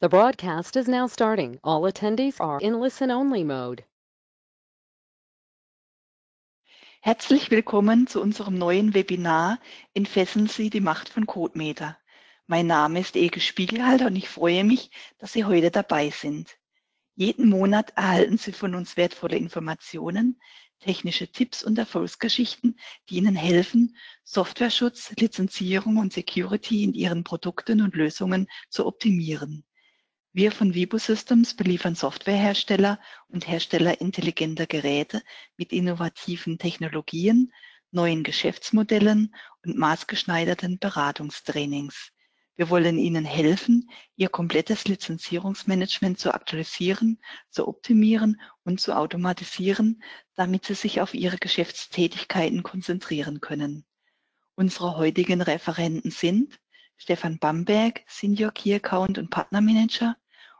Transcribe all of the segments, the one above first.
The broadcast is now starting. All attendees are in listen-only mode. Herzlich willkommen zu unserem neuen Webinar Entfesseln Sie die Macht von CodeMeter. Mein Name ist Eke Spiegelhalter und ich freue mich, dass Sie heute dabei sind. Jeden Monat erhalten Sie von uns wertvolle Informationen, technische Tipps und Erfolgsgeschichten, die Ihnen helfen, Softwareschutz, Lizenzierung und Security in Ihren Produkten und Lösungen zu optimieren. Wir von Vibo Systems beliefern Softwarehersteller und Hersteller intelligenter Geräte mit innovativen Technologien, neuen Geschäftsmodellen und maßgeschneiderten Beratungstrainings. Wir wollen Ihnen helfen, Ihr komplettes Lizenzierungsmanagement zu aktualisieren, zu optimieren und zu automatisieren, damit Sie sich auf Ihre Geschäftstätigkeiten konzentrieren können. Unsere heutigen Referenten sind Stefan Bamberg, Senior Key Account und Partnermanager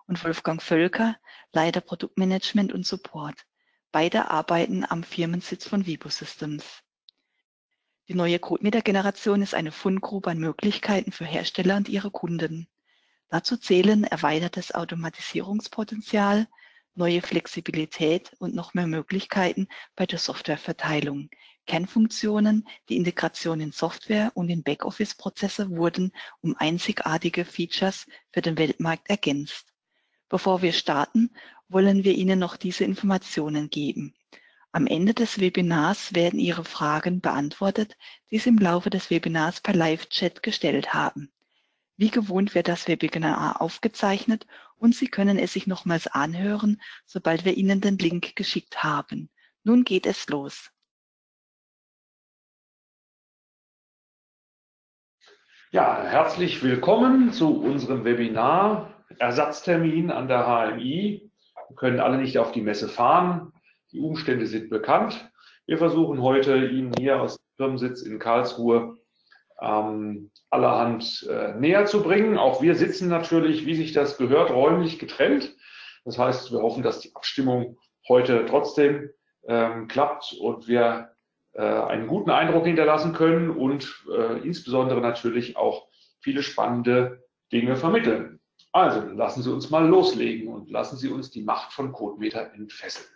und Wolfgang Völker, Leiter Produktmanagement und Support. Beide arbeiten am Firmensitz von Vibo Systems. Die neue CodeMeter-Generation ist eine Fundgrube an Möglichkeiten für Hersteller und ihre Kunden. Dazu zählen erweitertes Automatisierungspotenzial, neue Flexibilität und noch mehr Möglichkeiten bei der Softwareverteilung. Kernfunktionen, die Integration in Software und in Backoffice-Prozesse wurden um einzigartige Features für den Weltmarkt ergänzt. Bevor wir starten, wollen wir Ihnen noch diese Informationen geben. Am Ende des Webinars werden Ihre Fragen beantwortet, die Sie im Laufe des Webinars per Live-Chat gestellt haben. Wie gewohnt wird das Webinar aufgezeichnet und Sie können es sich nochmals anhören, sobald wir Ihnen den Link geschickt haben. Nun geht es los. Ja, herzlich willkommen zu unserem Webinar Ersatztermin an der HMI. Wir können alle nicht auf die Messe fahren. Die Umstände sind bekannt. Wir versuchen heute Ihnen hier aus dem Firmensitz in Karlsruhe ähm, allerhand äh, näher zu bringen. Auch wir sitzen natürlich, wie sich das gehört, räumlich getrennt. Das heißt, wir hoffen, dass die Abstimmung heute trotzdem ähm, klappt und wir äh, einen guten Eindruck hinterlassen können und äh, insbesondere natürlich auch viele spannende Dinge vermitteln. Also lassen Sie uns mal loslegen und lassen Sie uns die Macht von CodeMeter entfesseln.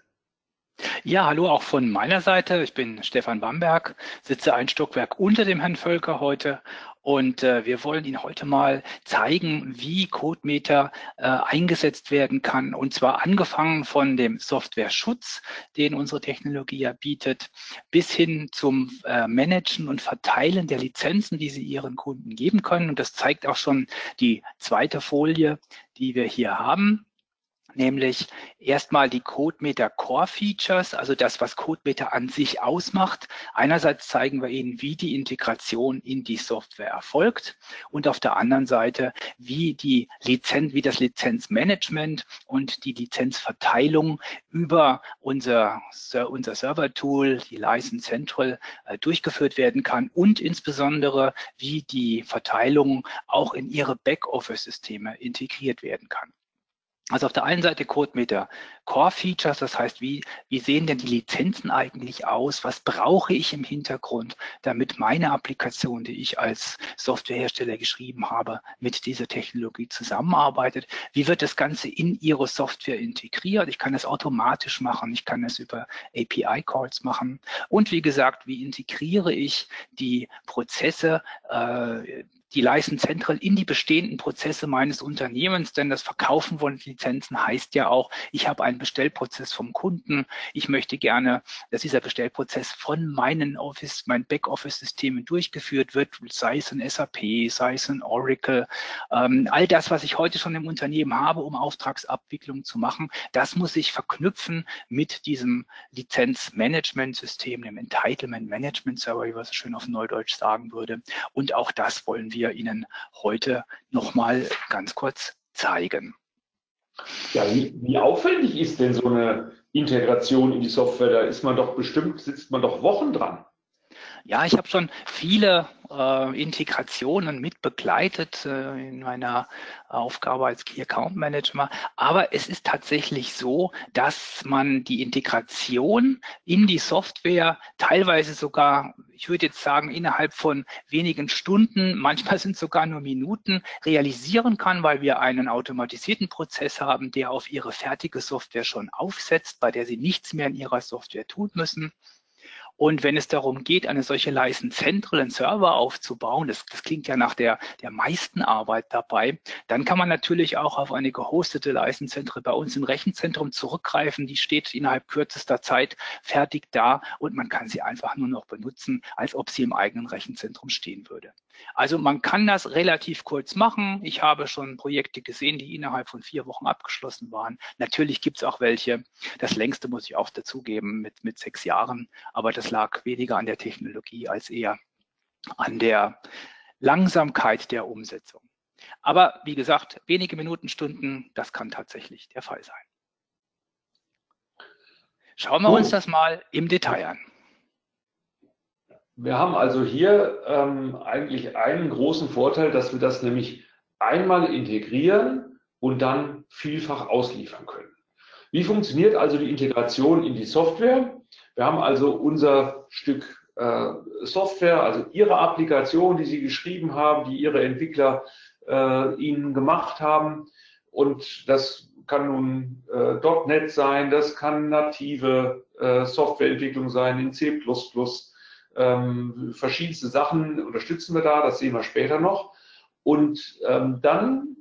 Ja, hallo auch von meiner Seite. Ich bin Stefan Bamberg, sitze ein Stockwerk unter dem Herrn Völker heute und äh, wir wollen Ihnen heute mal zeigen, wie CodeMeter äh, eingesetzt werden kann. Und zwar angefangen von dem Software-Schutz, den unsere Technologie ja bietet, bis hin zum äh, Managen und Verteilen der Lizenzen, die Sie Ihren Kunden geben können. Und das zeigt auch schon die zweite Folie, die wir hier haben nämlich erstmal die CodeMeter Core Features, also das, was CodeMeter an sich ausmacht. Einerseits zeigen wir Ihnen, wie die Integration in die Software erfolgt und auf der anderen Seite, wie die Lizenz, wie das Lizenzmanagement und die Lizenzverteilung über unser, unser Server-Tool, die License Central, äh, durchgeführt werden kann und insbesondere, wie die Verteilung auch in Ihre Backoffice-Systeme integriert werden kann. Also auf der einen Seite CodeMeter Core Features, das heißt, wie, wie sehen denn die Lizenzen eigentlich aus? Was brauche ich im Hintergrund, damit meine Applikation, die ich als Softwarehersteller geschrieben habe, mit dieser Technologie zusammenarbeitet? Wie wird das Ganze in Ihre Software integriert? Ich kann es automatisch machen, ich kann es über API Calls machen. Und wie gesagt, wie integriere ich die Prozesse, äh, die License Central in die bestehenden Prozesse meines Unternehmens, denn das Verkaufen von Lizenzen heißt ja auch, ich habe einen Bestellprozess vom Kunden. Ich möchte gerne, dass dieser Bestellprozess von meinen Office, meinen Backoffice-Systemen durchgeführt wird, sei es ein SAP, sei es ein Oracle. Ähm, all das, was ich heute schon im Unternehmen habe, um Auftragsabwicklung zu machen, das muss ich verknüpfen mit diesem Lizenzmanagement-System, dem Entitlement Management Server, wie man so schön auf Neudeutsch sagen würde. Und auch das wollen wir wir Ihnen heute nochmal ganz kurz zeigen. Ja, wie, wie, aufwendig ist denn so eine Integration in die Software? Da ist man doch bestimmt, sitzt man doch Wochen dran. Ja, ich habe schon viele äh, Integrationen mit begleitet äh, in meiner Aufgabe als Key Account Manager. Aber es ist tatsächlich so, dass man die Integration in die Software teilweise sogar, ich würde jetzt sagen, innerhalb von wenigen Stunden, manchmal sind sogar nur Minuten, realisieren kann, weil wir einen automatisierten Prozess haben, der auf Ihre fertige Software schon aufsetzt, bei der Sie nichts mehr in Ihrer Software tun müssen. Und wenn es darum geht, eine solche License Central, einen Server aufzubauen, das, das klingt ja nach der, der meisten Arbeit dabei, dann kann man natürlich auch auf eine gehostete Central bei uns im Rechenzentrum zurückgreifen. Die steht innerhalb kürzester Zeit fertig da und man kann sie einfach nur noch benutzen, als ob sie im eigenen Rechenzentrum stehen würde. Also man kann das relativ kurz machen. Ich habe schon Projekte gesehen, die innerhalb von vier Wochen abgeschlossen waren. Natürlich gibt es auch welche, das längste muss ich auch dazugeben, mit, mit sechs Jahren. Aber das lag weniger an der Technologie als eher an der Langsamkeit der Umsetzung. Aber wie gesagt, wenige Minuten, Stunden, das kann tatsächlich der Fall sein. Schauen wir uns das mal im Detail an. Wir haben also hier ähm, eigentlich einen großen Vorteil, dass wir das nämlich einmal integrieren und dann vielfach ausliefern können. Wie funktioniert also die Integration in die Software? Wir haben also unser Stück äh, Software, also Ihre Applikation, die Sie geschrieben haben, die Ihre Entwickler äh, Ihnen gemacht haben. Und das kann nun äh, .NET sein, das kann native äh, Softwareentwicklung sein in C++, ähm, verschiedenste Sachen unterstützen wir da, das sehen wir später noch. Und ähm, dann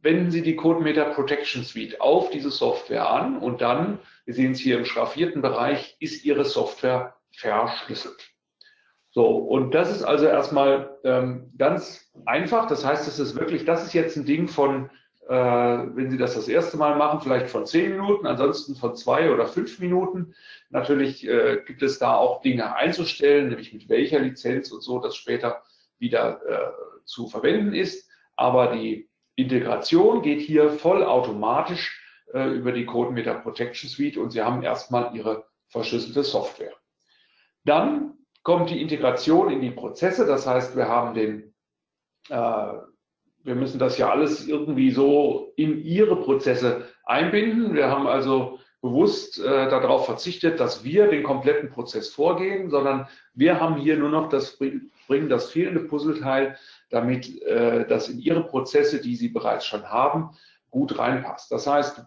wenden Sie die CodeMeter Protection Suite auf diese Software an und dann, wir sehen es hier im schraffierten Bereich, ist Ihre Software verschlüsselt. So, und das ist also erstmal ähm, ganz einfach. Das heißt, es ist wirklich, das ist jetzt ein Ding von äh, wenn Sie das das erste Mal machen, vielleicht von zehn Minuten, ansonsten von zwei oder fünf Minuten. Natürlich äh, gibt es da auch Dinge einzustellen, nämlich mit welcher Lizenz und so, das später wieder äh, zu verwenden ist. Aber die Integration geht hier vollautomatisch äh, über die CodeMeter Protection Suite und Sie haben erstmal Ihre verschlüsselte Software. Dann kommt die Integration in die Prozesse. Das heißt, wir haben den äh, wir müssen das ja alles irgendwie so in ihre Prozesse einbinden. Wir haben also bewusst äh, darauf verzichtet, dass wir den kompletten Prozess vorgehen, sondern wir haben hier nur noch das bringen das fehlende Puzzleteil, damit äh, das in ihre Prozesse, die sie bereits schon haben, gut reinpasst. Das heißt,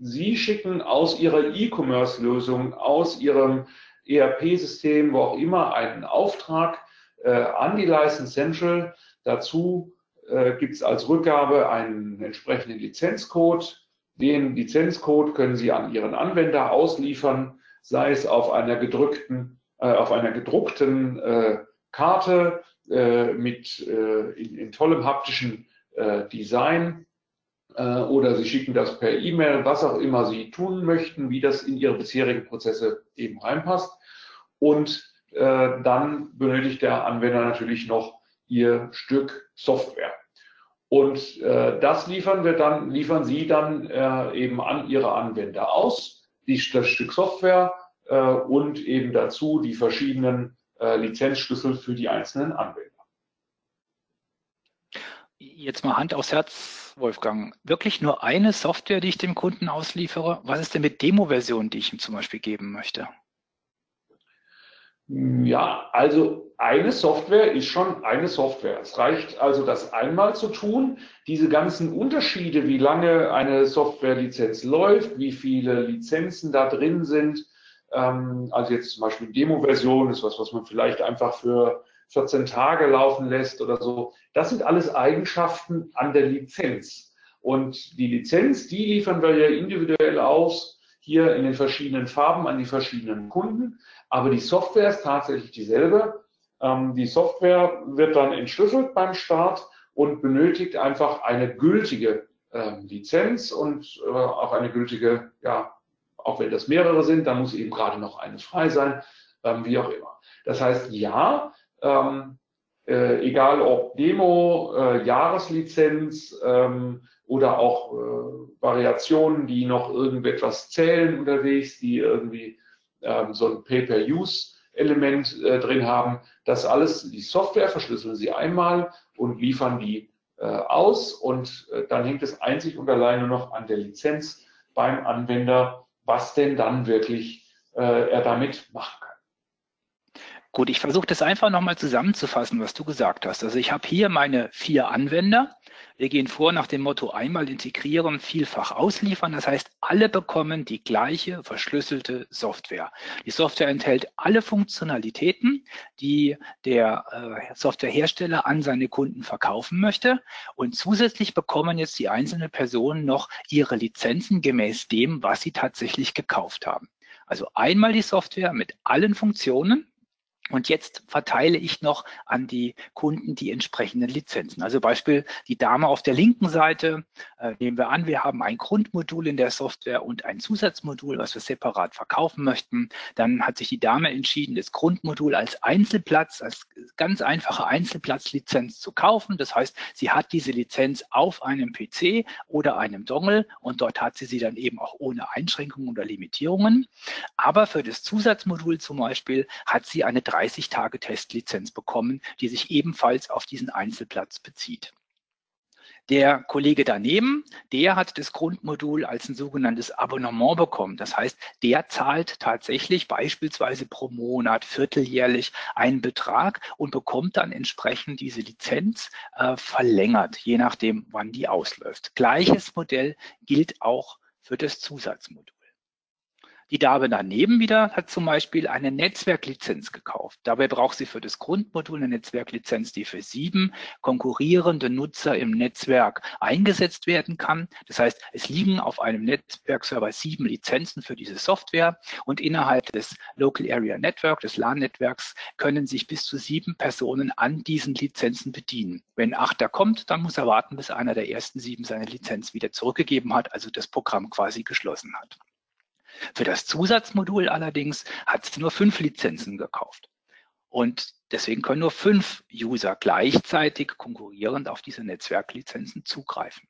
Sie schicken aus Ihrer E-Commerce-Lösung, aus Ihrem ERP-System, wo auch immer, einen Auftrag äh, an die License Central. Dazu äh, gibt es als Rückgabe einen entsprechenden Lizenzcode. Den Lizenzcode können Sie an Ihren Anwender ausliefern, sei es auf einer gedrückten, äh, auf einer gedruckten äh, Karte äh, mit äh, in, in, tollem haptischen Design oder Sie schicken das per E-Mail, was auch immer Sie tun möchten, wie das in Ihre bisherigen Prozesse eben reinpasst. Und dann benötigt der Anwender natürlich noch Ihr Stück Software. Und äh, das liefern wir dann, liefern Sie dann äh, eben an Ihre Anwender aus, die, das Stück Software äh, und eben dazu die verschiedenen äh, Lizenzschlüssel für die einzelnen Anwender. Jetzt mal Hand aufs Herz, Wolfgang. Wirklich nur eine Software, die ich dem Kunden ausliefere? Was ist denn mit Demo-Versionen, die ich ihm zum Beispiel geben möchte? Ja, also eine Software ist schon eine Software. Es reicht also, das einmal zu tun. Diese ganzen Unterschiede, wie lange eine Softwarelizenz läuft, wie viele Lizenzen da drin sind, ähm, also jetzt zum Beispiel Demo-Version ist was, was man vielleicht einfach für 14 Tage laufen lässt oder so. Das sind alles Eigenschaften an der Lizenz. Und die Lizenz, die liefern wir ja individuell aus, hier in den verschiedenen Farben an die verschiedenen Kunden. Aber die Software ist tatsächlich dieselbe. Ähm, die Software wird dann entschlüsselt beim Start und benötigt einfach eine gültige ähm, Lizenz und äh, auch eine gültige, ja, auch wenn das mehrere sind, dann muss eben gerade noch eine frei sein, ähm, wie auch immer. Das heißt, ja, ähm, äh, egal ob Demo, äh, Jahreslizenz ähm, oder auch äh, Variationen, die noch irgendetwas zählen unterwegs, die irgendwie ähm, so ein Pay-per-Use Element äh, drin haben. Das alles, die Software verschlüsseln Sie einmal und liefern die äh, aus und äh, dann hängt es einzig und allein nur noch an der Lizenz beim Anwender, was denn dann wirklich äh, er damit machen kann. Gut, ich versuche das einfach nochmal zusammenzufassen, was du gesagt hast. Also ich habe hier meine vier Anwender. Wir gehen vor nach dem Motto einmal integrieren, vielfach ausliefern. Das heißt, alle bekommen die gleiche verschlüsselte Software. Die Software enthält alle Funktionalitäten, die der äh, Softwarehersteller an seine Kunden verkaufen möchte. Und zusätzlich bekommen jetzt die einzelnen Personen noch ihre Lizenzen gemäß dem, was sie tatsächlich gekauft haben. Also einmal die Software mit allen Funktionen, und jetzt verteile ich noch an die Kunden die entsprechenden Lizenzen. Also Beispiel die Dame auf der linken Seite. Äh, nehmen wir an, wir haben ein Grundmodul in der Software und ein Zusatzmodul, was wir separat verkaufen möchten. Dann hat sich die Dame entschieden, das Grundmodul als Einzelplatz, als ganz einfache Einzelplatzlizenz zu kaufen. Das heißt, sie hat diese Lizenz auf einem PC oder einem Dongle und dort hat sie sie dann eben auch ohne Einschränkungen oder Limitierungen. Aber für das Zusatzmodul zum Beispiel hat sie eine 30 Tage Testlizenz bekommen, die sich ebenfalls auf diesen Einzelplatz bezieht. Der Kollege daneben, der hat das Grundmodul als ein sogenanntes Abonnement bekommen. Das heißt, der zahlt tatsächlich beispielsweise pro Monat, vierteljährlich einen Betrag und bekommt dann entsprechend diese Lizenz äh, verlängert, je nachdem, wann die ausläuft. Gleiches Modell gilt auch für das Zusatzmodul. Die Dame daneben wieder hat zum Beispiel eine Netzwerklizenz gekauft. Dabei braucht sie für das Grundmodul eine Netzwerklizenz, die für sieben konkurrierende Nutzer im Netzwerk eingesetzt werden kann. Das heißt, es liegen auf einem Netzwerkserver sieben Lizenzen für diese Software und innerhalb des Local Area Network, des LAN-Netzwerks, können sich bis zu sieben Personen an diesen Lizenzen bedienen. Wenn achter kommt, dann muss er warten, bis einer der ersten sieben seine Lizenz wieder zurückgegeben hat, also das Programm quasi geschlossen hat. Für das Zusatzmodul allerdings hat sie nur fünf Lizenzen gekauft. Und deswegen können nur fünf User gleichzeitig konkurrierend auf diese Netzwerklizenzen zugreifen.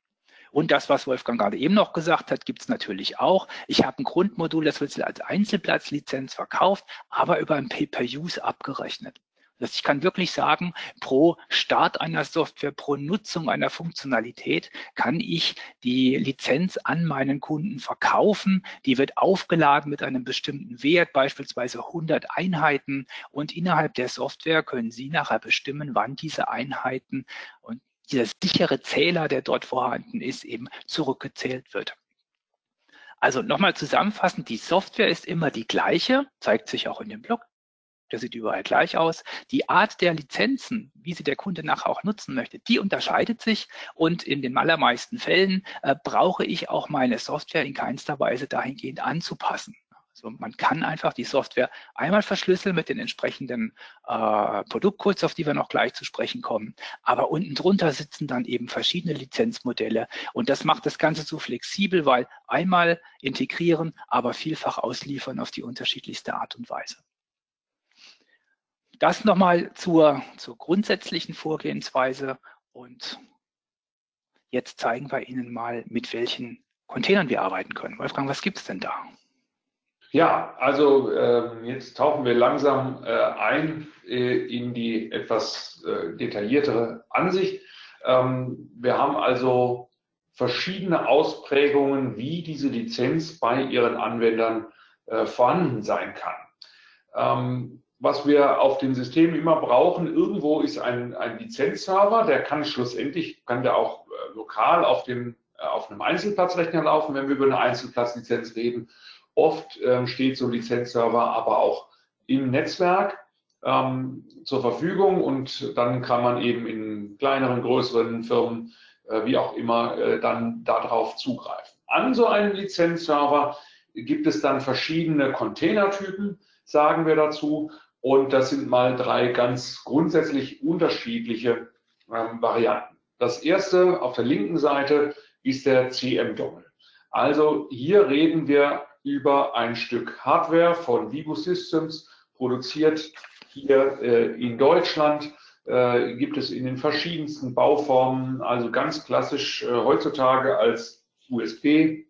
Und das, was Wolfgang gerade eben noch gesagt hat, gibt es natürlich auch. Ich habe ein Grundmodul, das wird als Einzelplatzlizenz verkauft, aber über ein Pay-per-Use abgerechnet. Das ich kann wirklich sagen, pro Start einer Software, pro Nutzung einer Funktionalität kann ich die Lizenz an meinen Kunden verkaufen. Die wird aufgeladen mit einem bestimmten Wert, beispielsweise 100 Einheiten. Und innerhalb der Software können Sie nachher bestimmen, wann diese Einheiten und dieser sichere Zähler, der dort vorhanden ist, eben zurückgezählt wird. Also nochmal zusammenfassend, die Software ist immer die gleiche, zeigt sich auch in dem Blog der sieht überall gleich aus. Die Art der Lizenzen, wie sie der Kunde nachher auch nutzen möchte, die unterscheidet sich und in den allermeisten Fällen äh, brauche ich auch meine Software in keinster Weise dahingehend anzupassen. Also man kann einfach die Software einmal verschlüsseln mit den entsprechenden äh, Produktcodes, auf die wir noch gleich zu sprechen kommen. Aber unten drunter sitzen dann eben verschiedene Lizenzmodelle. Und das macht das Ganze so flexibel, weil einmal integrieren, aber vielfach ausliefern auf die unterschiedlichste Art und Weise. Das nochmal zur, zur grundsätzlichen Vorgehensweise und jetzt zeigen wir Ihnen mal, mit welchen Containern wir arbeiten können. Wolfgang, was gibt es denn da? Ja, also äh, jetzt tauchen wir langsam äh, ein äh, in die etwas äh, detailliertere Ansicht. Ähm, wir haben also verschiedene Ausprägungen, wie diese Lizenz bei Ihren Anwendern äh, vorhanden sein kann. Ähm, was wir auf den Systemen immer brauchen, irgendwo ist ein, ein Lizenzserver, der kann schlussendlich, kann der auch äh, lokal auf, dem, äh, auf einem Einzelplatzrechner laufen, wenn wir über eine Einzelplatzlizenz reden. Oft ähm, steht so ein Lizenzserver aber auch im Netzwerk ähm, zur Verfügung und dann kann man eben in kleineren, größeren Firmen, äh, wie auch immer, äh, dann darauf zugreifen. An so einem Lizenzserver gibt es dann verschiedene Containertypen, sagen wir dazu. Und das sind mal drei ganz grundsätzlich unterschiedliche ähm, Varianten. Das erste auf der linken Seite ist der CM-Dongle. Also hier reden wir über ein Stück Hardware von Vivo Systems, produziert hier äh, in Deutschland, äh, gibt es in den verschiedensten Bauformen, also ganz klassisch äh, heutzutage als USB-Gerät,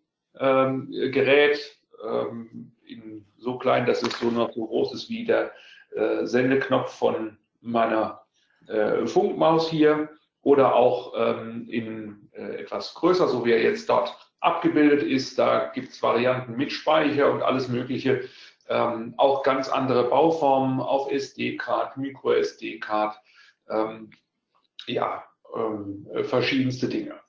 ähm, ähm, so klein, dass es so noch so groß ist wie der äh, Sendeknopf von meiner äh, Funkmaus hier oder auch ähm, in äh, etwas größer, so wie er jetzt dort abgebildet ist. Da gibt es Varianten mit Speicher und alles Mögliche. Ähm, auch ganz andere Bauformen auf SD-Card, Micro-SD-Card, ähm, ja, ähm, verschiedenste Dinge.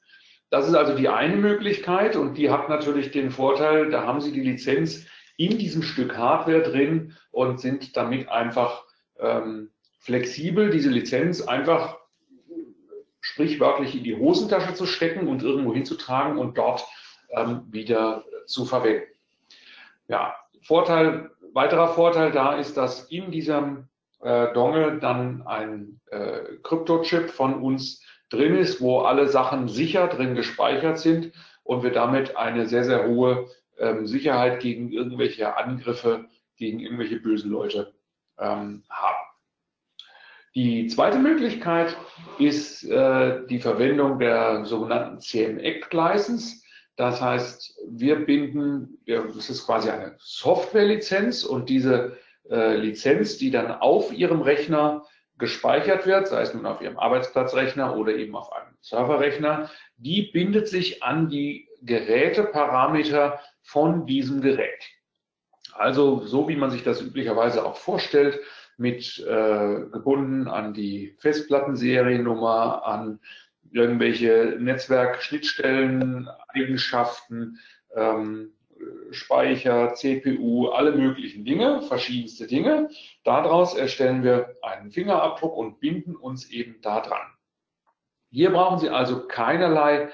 Das ist also die eine Möglichkeit und die hat natürlich den Vorteil, da haben Sie die Lizenz in diesem Stück Hardware drin und sind damit einfach ähm, flexibel, diese Lizenz einfach sprichwörtlich in die Hosentasche zu stecken und irgendwo hinzutragen und dort ähm, wieder zu verwenden. Ja, Vorteil, weiterer Vorteil da ist, dass in diesem äh, Dongle dann ein äh, Kryptochip von uns drin ist, wo alle Sachen sicher drin gespeichert sind und wir damit eine sehr, sehr hohe ähm, Sicherheit gegen irgendwelche Angriffe, gegen irgendwelche bösen Leute ähm, haben. Die zweite Möglichkeit ist äh, die Verwendung der sogenannten CM-Act-License. Das heißt, wir binden, das ist quasi eine Softwarelizenz und diese äh, Lizenz, die dann auf Ihrem Rechner gespeichert wird, sei es nun auf Ihrem Arbeitsplatzrechner oder eben auf einem Serverrechner, die bindet sich an die Geräteparameter von diesem Gerät. Also so wie man sich das üblicherweise auch vorstellt, mit äh, gebunden an die Festplattenseriennummer, an irgendwelche Netzwerkschnittstellen, Eigenschaften, ähm, Speicher, CPU, alle möglichen Dinge, verschiedenste Dinge. Daraus erstellen wir einen Fingerabdruck und binden uns eben da dran. Hier brauchen Sie also keinerlei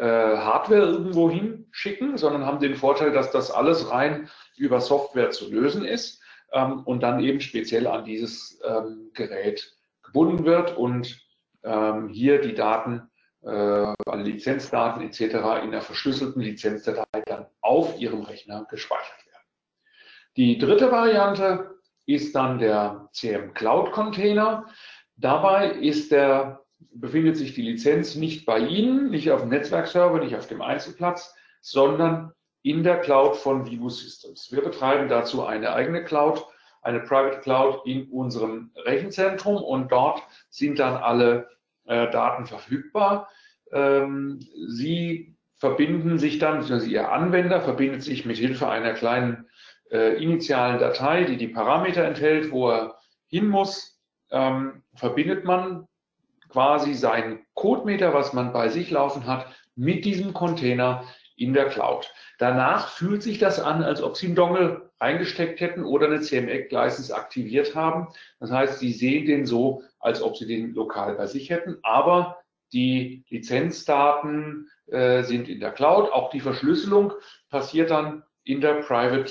äh, Hardware irgendwo hinschicken, sondern haben den Vorteil, dass das alles rein über Software zu lösen ist ähm, und dann eben speziell an dieses ähm, Gerät gebunden wird und ähm, hier die Daten äh, Lizenzdaten etc. in der verschlüsselten Lizenzdatei dann auf Ihrem Rechner gespeichert werden. Die dritte Variante ist dann der CM Cloud Container. Dabei ist der, befindet sich die Lizenz nicht bei Ihnen, nicht auf dem Netzwerkserver, nicht auf dem Einzelplatz, sondern in der Cloud von Vivo Systems. Wir betreiben dazu eine eigene Cloud, eine Private Cloud in unserem Rechenzentrum und dort sind dann alle äh, Daten verfügbar. Ähm, Sie verbinden sich dann, also Ihr Anwender verbindet sich mit Hilfe einer kleinen äh, initialen Datei, die die Parameter enthält, wo er hin muss, ähm, verbindet man quasi sein Codemeter, was man bei sich laufen hat, mit diesem Container in der Cloud. Danach fühlt sich das an, als ob Sie einen Dongle eingesteckt hätten oder eine CMX-License aktiviert haben. Das heißt, Sie sehen den so, als ob Sie den lokal bei sich hätten, aber die Lizenzdaten äh, sind in der Cloud. Auch die Verschlüsselung passiert dann in der Private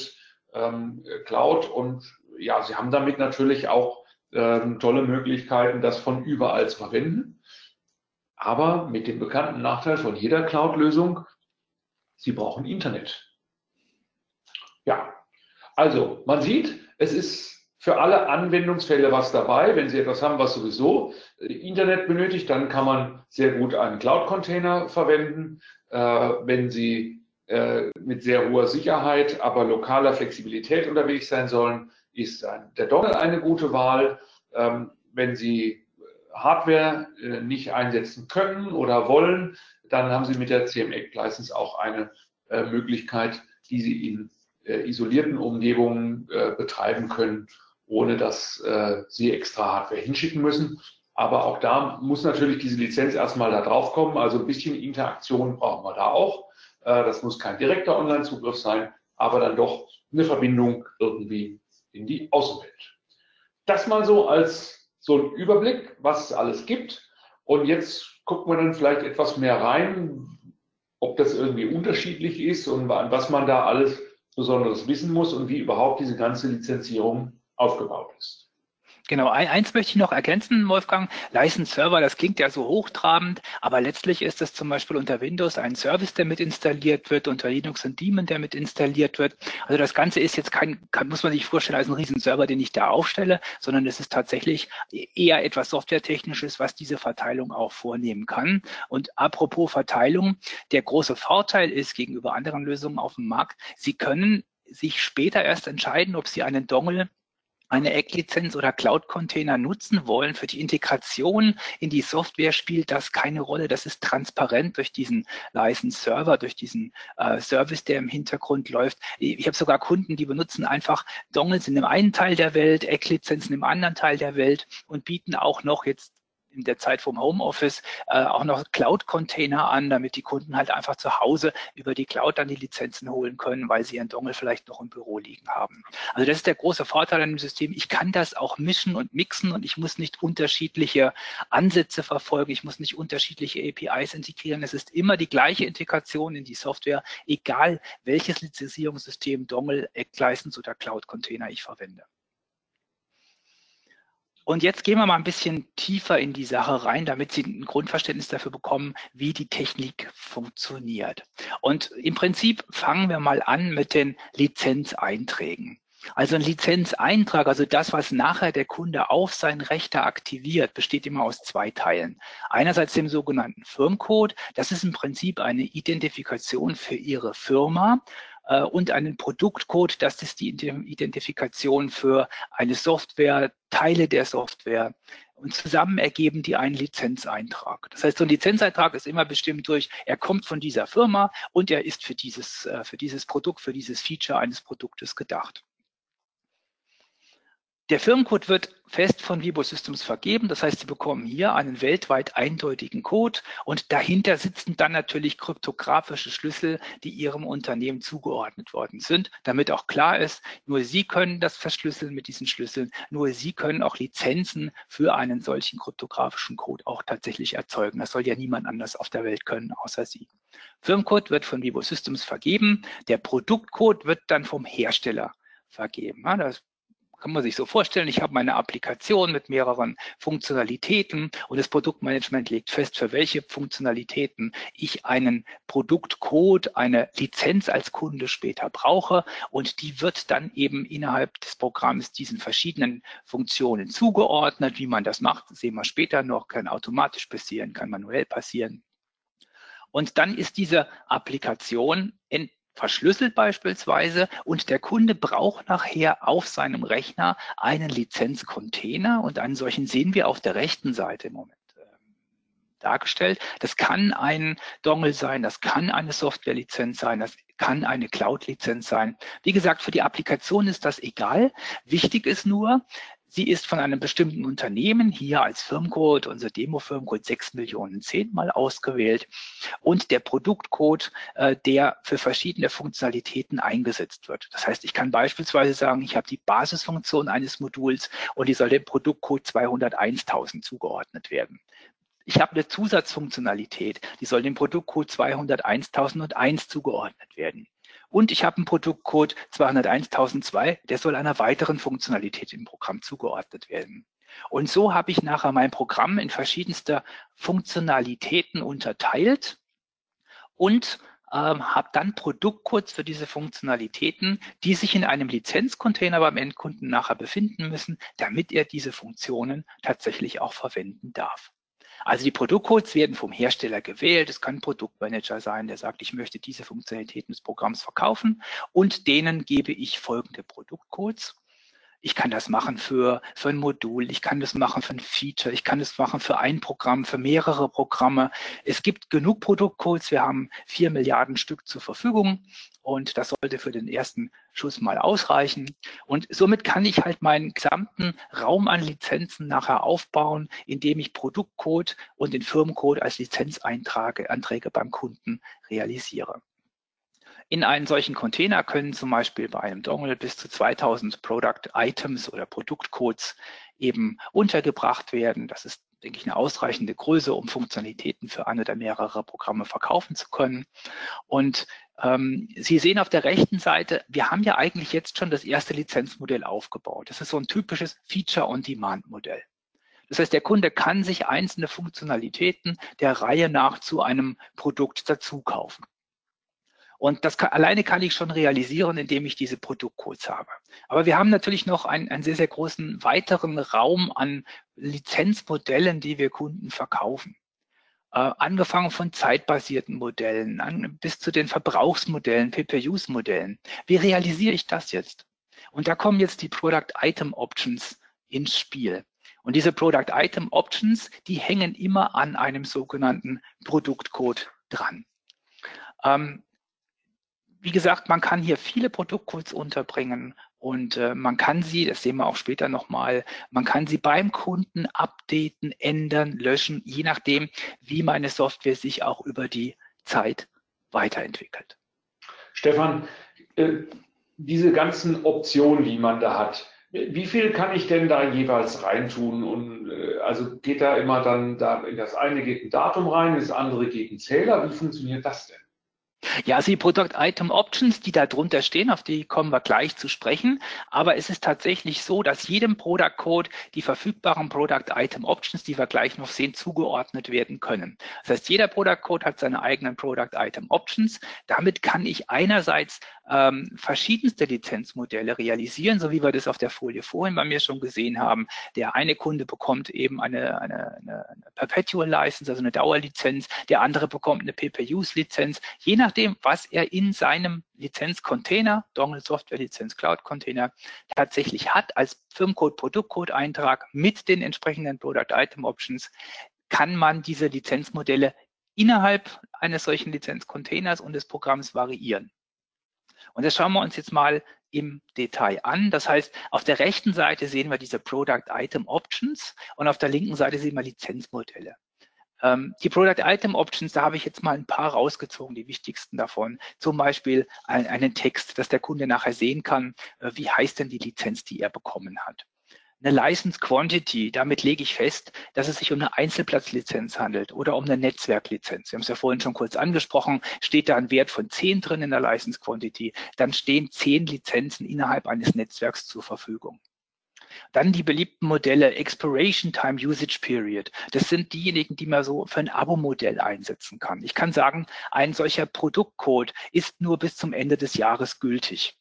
ähm, Cloud. Und ja, Sie haben damit natürlich auch ähm, tolle Möglichkeiten, das von überall zu verwenden. Aber mit dem bekannten Nachteil von jeder Cloud-Lösung, Sie brauchen Internet. Ja, also man sieht, es ist für alle Anwendungsfälle was dabei. Wenn Sie etwas haben, was sowieso äh, Internet benötigt, dann kann man sehr gut einen Cloud-Container verwenden. Äh, wenn Sie äh, mit sehr hoher Sicherheit, aber lokaler Flexibilität unterwegs sein sollen, ist der Dongle eine gute Wahl. Ähm, wenn Sie Hardware nicht einsetzen können oder wollen, dann haben Sie mit der CMX License auch eine Möglichkeit, die Sie in isolierten Umgebungen betreiben können ohne dass äh, Sie extra Hardware hinschicken müssen. Aber auch da muss natürlich diese Lizenz erstmal da drauf kommen. Also ein bisschen Interaktion brauchen wir da auch. Äh, das muss kein direkter Online-Zugriff sein, aber dann doch eine Verbindung irgendwie in die Außenwelt. Das mal so als so ein Überblick, was es alles gibt. Und jetzt gucken wir dann vielleicht etwas mehr rein, ob das irgendwie unterschiedlich ist und was man da alles Besonderes wissen muss und wie überhaupt diese ganze Lizenzierung aufgebaut ist. Genau, eins möchte ich noch ergänzen, Wolfgang. License Server, das klingt ja so hochtrabend, aber letztlich ist es zum Beispiel unter Windows ein Service, der mit installiert wird, unter Linux ein Daemon, der mit installiert wird. Also das Ganze ist jetzt kein, kann, muss man sich vorstellen, als ein riesen Server, den ich da aufstelle, sondern es ist tatsächlich eher etwas Softwaretechnisches, was diese Verteilung auch vornehmen kann. Und apropos Verteilung, der große Vorteil ist gegenüber anderen Lösungen auf dem Markt, Sie können sich später erst entscheiden, ob Sie einen Dongle eine Ecklizenz oder Cloud-Container nutzen wollen für die Integration in die Software, spielt das keine Rolle. Das ist transparent durch diesen License-Server, durch diesen äh, Service, der im Hintergrund läuft. Ich habe sogar Kunden, die benutzen einfach Dongles in dem einen Teil der Welt, Ecklizenzen im anderen Teil der Welt und bieten auch noch jetzt in der Zeit vom Homeoffice äh, auch noch Cloud-Container an, damit die Kunden halt einfach zu Hause über die Cloud dann die Lizenzen holen können, weil sie ihren Dongle vielleicht noch im Büro liegen haben. Also das ist der große Vorteil an dem System. Ich kann das auch mischen und mixen und ich muss nicht unterschiedliche Ansätze verfolgen. Ich muss nicht unterschiedliche APIs integrieren. Es ist immer die gleiche Integration in die Software, egal welches Lizenzierungssystem, Dongle, Ecklicense oder Cloud-Container ich verwende. Und jetzt gehen wir mal ein bisschen tiefer in die Sache rein, damit Sie ein Grundverständnis dafür bekommen, wie die Technik funktioniert. Und im Prinzip fangen wir mal an mit den Lizenzeinträgen. Also ein Lizenzeintrag, also das, was nachher der Kunde auf seinen Rechner aktiviert, besteht immer aus zwei Teilen. Einerseits dem sogenannten Firmcode. Das ist im Prinzip eine Identifikation für Ihre Firma äh, und einen Produktcode, das ist die Identifikation für eine Software, Teile der Software. Und zusammen ergeben die einen Lizenzeintrag. Das heißt, so ein Lizenzeintrag ist immer bestimmt durch, er kommt von dieser Firma und er ist für dieses, äh, für dieses Produkt, für dieses Feature eines Produktes gedacht. Der Firmencode wird fest von Vibo Systems vergeben. Das heißt, Sie bekommen hier einen weltweit eindeutigen Code und dahinter sitzen dann natürlich kryptografische Schlüssel, die Ihrem Unternehmen zugeordnet worden sind, damit auch klar ist, nur Sie können das verschlüsseln mit diesen Schlüsseln, nur Sie können auch Lizenzen für einen solchen kryptografischen Code auch tatsächlich erzeugen. Das soll ja niemand anders auf der Welt können, außer Sie. Firmencode wird von Vibo Systems vergeben. Der Produktcode wird dann vom Hersteller vergeben. Das kann man sich so vorstellen, ich habe meine Applikation mit mehreren Funktionalitäten und das Produktmanagement legt fest, für welche Funktionalitäten ich einen Produktcode, eine Lizenz als Kunde später brauche und die wird dann eben innerhalb des Programms diesen verschiedenen Funktionen zugeordnet. Wie man das macht, sehen wir später noch, kann automatisch passieren, kann manuell passieren. Und dann ist diese Applikation verschlüsselt beispielsweise und der Kunde braucht nachher auf seinem Rechner einen Lizenzcontainer und einen solchen sehen wir auf der rechten Seite im Moment ähm, dargestellt. Das kann ein Dongle sein, das kann eine Softwarelizenz sein, das kann eine Cloud-Lizenz sein. Wie gesagt, für die Applikation ist das egal. Wichtig ist nur, Sie ist von einem bestimmten Unternehmen, hier als Firmcode, unser Demo-Firmcode 6 Millionen zehnmal ausgewählt und der Produktcode, äh, der für verschiedene Funktionalitäten eingesetzt wird. Das heißt, ich kann beispielsweise sagen, ich habe die Basisfunktion eines Moduls und die soll dem Produktcode 201.000 zugeordnet werden. Ich habe eine Zusatzfunktionalität, die soll dem Produktcode 201.001 zugeordnet werden. Und ich habe einen Produktcode 201.002, der soll einer weiteren Funktionalität im Programm zugeordnet werden. Und so habe ich nachher mein Programm in verschiedenste Funktionalitäten unterteilt und ähm, habe dann Produktcodes für diese Funktionalitäten, die sich in einem Lizenzcontainer beim Endkunden nachher befinden müssen, damit er diese Funktionen tatsächlich auch verwenden darf. Also die Produktcodes werden vom Hersteller gewählt. Es kann ein Produktmanager sein, der sagt, ich möchte diese Funktionalitäten des Programms verkaufen und denen gebe ich folgende Produktcodes. Ich kann das machen für, für ein Modul, ich kann das machen für ein Feature, ich kann das machen für ein Programm, für mehrere Programme. Es gibt genug Produktcodes, wir haben vier Milliarden Stück zur Verfügung und das sollte für den ersten Schuss mal ausreichen. Und somit kann ich halt meinen gesamten Raum an Lizenzen nachher aufbauen, indem ich Produktcode und den Firmencode als Lizenzanträge beim Kunden realisiere. In einen solchen Container können zum Beispiel bei einem Dongle bis zu 2000 Product Items oder Produktcodes eben untergebracht werden. Das ist, denke ich, eine ausreichende Größe, um Funktionalitäten für ein oder mehrere Programme verkaufen zu können. Und Sie sehen auf der rechten Seite, wir haben ja eigentlich jetzt schon das erste Lizenzmodell aufgebaut. Das ist so ein typisches Feature-on-Demand-Modell. Das heißt, der Kunde kann sich einzelne Funktionalitäten der Reihe nach zu einem Produkt dazu kaufen. Und das kann, alleine kann ich schon realisieren, indem ich diese Produktcodes habe. Aber wir haben natürlich noch einen, einen sehr, sehr großen weiteren Raum an Lizenzmodellen, die wir Kunden verkaufen. Äh, angefangen von zeitbasierten Modellen an, bis zu den Verbrauchsmodellen, PPUs-Modellen. Wie realisiere ich das jetzt? Und da kommen jetzt die Product Item Options ins Spiel. Und diese Product Item Options, die hängen immer an einem sogenannten Produktcode dran. Ähm, wie gesagt, man kann hier viele Produktcodes unterbringen und äh, man kann sie, das sehen wir auch später nochmal, man kann sie beim Kunden updaten, ändern, löschen, je nachdem, wie meine Software sich auch über die Zeit weiterentwickelt. Stefan, äh, diese ganzen Optionen, die man da hat, wie viel kann ich denn da jeweils reintun? Und äh, also geht da immer dann da in das eine geht ein Datum rein, das andere geht ein Zähler. Wie funktioniert das denn? Ja, also die Product Item Options, die da drunter stehen, auf die kommen wir gleich zu sprechen. Aber es ist tatsächlich so, dass jedem Product Code die verfügbaren Product Item Options, die wir gleich noch sehen, zugeordnet werden können. Das heißt, jeder Product Code hat seine eigenen Product Item Options. Damit kann ich einerseits ähm, verschiedenste Lizenzmodelle realisieren, so wie wir das auf der Folie vorhin bei mir schon gesehen haben. Der eine Kunde bekommt eben eine, eine, eine Perpetual License, also eine Dauerlizenz. Der andere bekommt eine Pay-Per-Use-Lizenz. Je nachdem, was er in seinem Lizenzcontainer, Dongle Software Lizenz Cloud Container tatsächlich hat als Firmencode Produktcode Eintrag mit den entsprechenden Product Item Options, kann man diese Lizenzmodelle innerhalb eines solchen Lizenzcontainers und des Programms variieren. Und das schauen wir uns jetzt mal im Detail an. Das heißt, auf der rechten Seite sehen wir diese Product Item Options und auf der linken Seite sehen wir Lizenzmodelle. Ähm, die Product Item Options, da habe ich jetzt mal ein paar rausgezogen, die wichtigsten davon. Zum Beispiel ein, einen Text, dass der Kunde nachher sehen kann, äh, wie heißt denn die Lizenz, die er bekommen hat. Eine License Quantity, damit lege ich fest, dass es sich um eine Einzelplatzlizenz handelt oder um eine Netzwerklizenz. Wir haben es ja vorhin schon kurz angesprochen, steht da ein Wert von 10 drin in der License Quantity, dann stehen 10 Lizenzen innerhalb eines Netzwerks zur Verfügung. Dann die beliebten Modelle Expiration Time Usage Period. Das sind diejenigen, die man so für ein Abo-Modell einsetzen kann. Ich kann sagen, ein solcher Produktcode ist nur bis zum Ende des Jahres gültig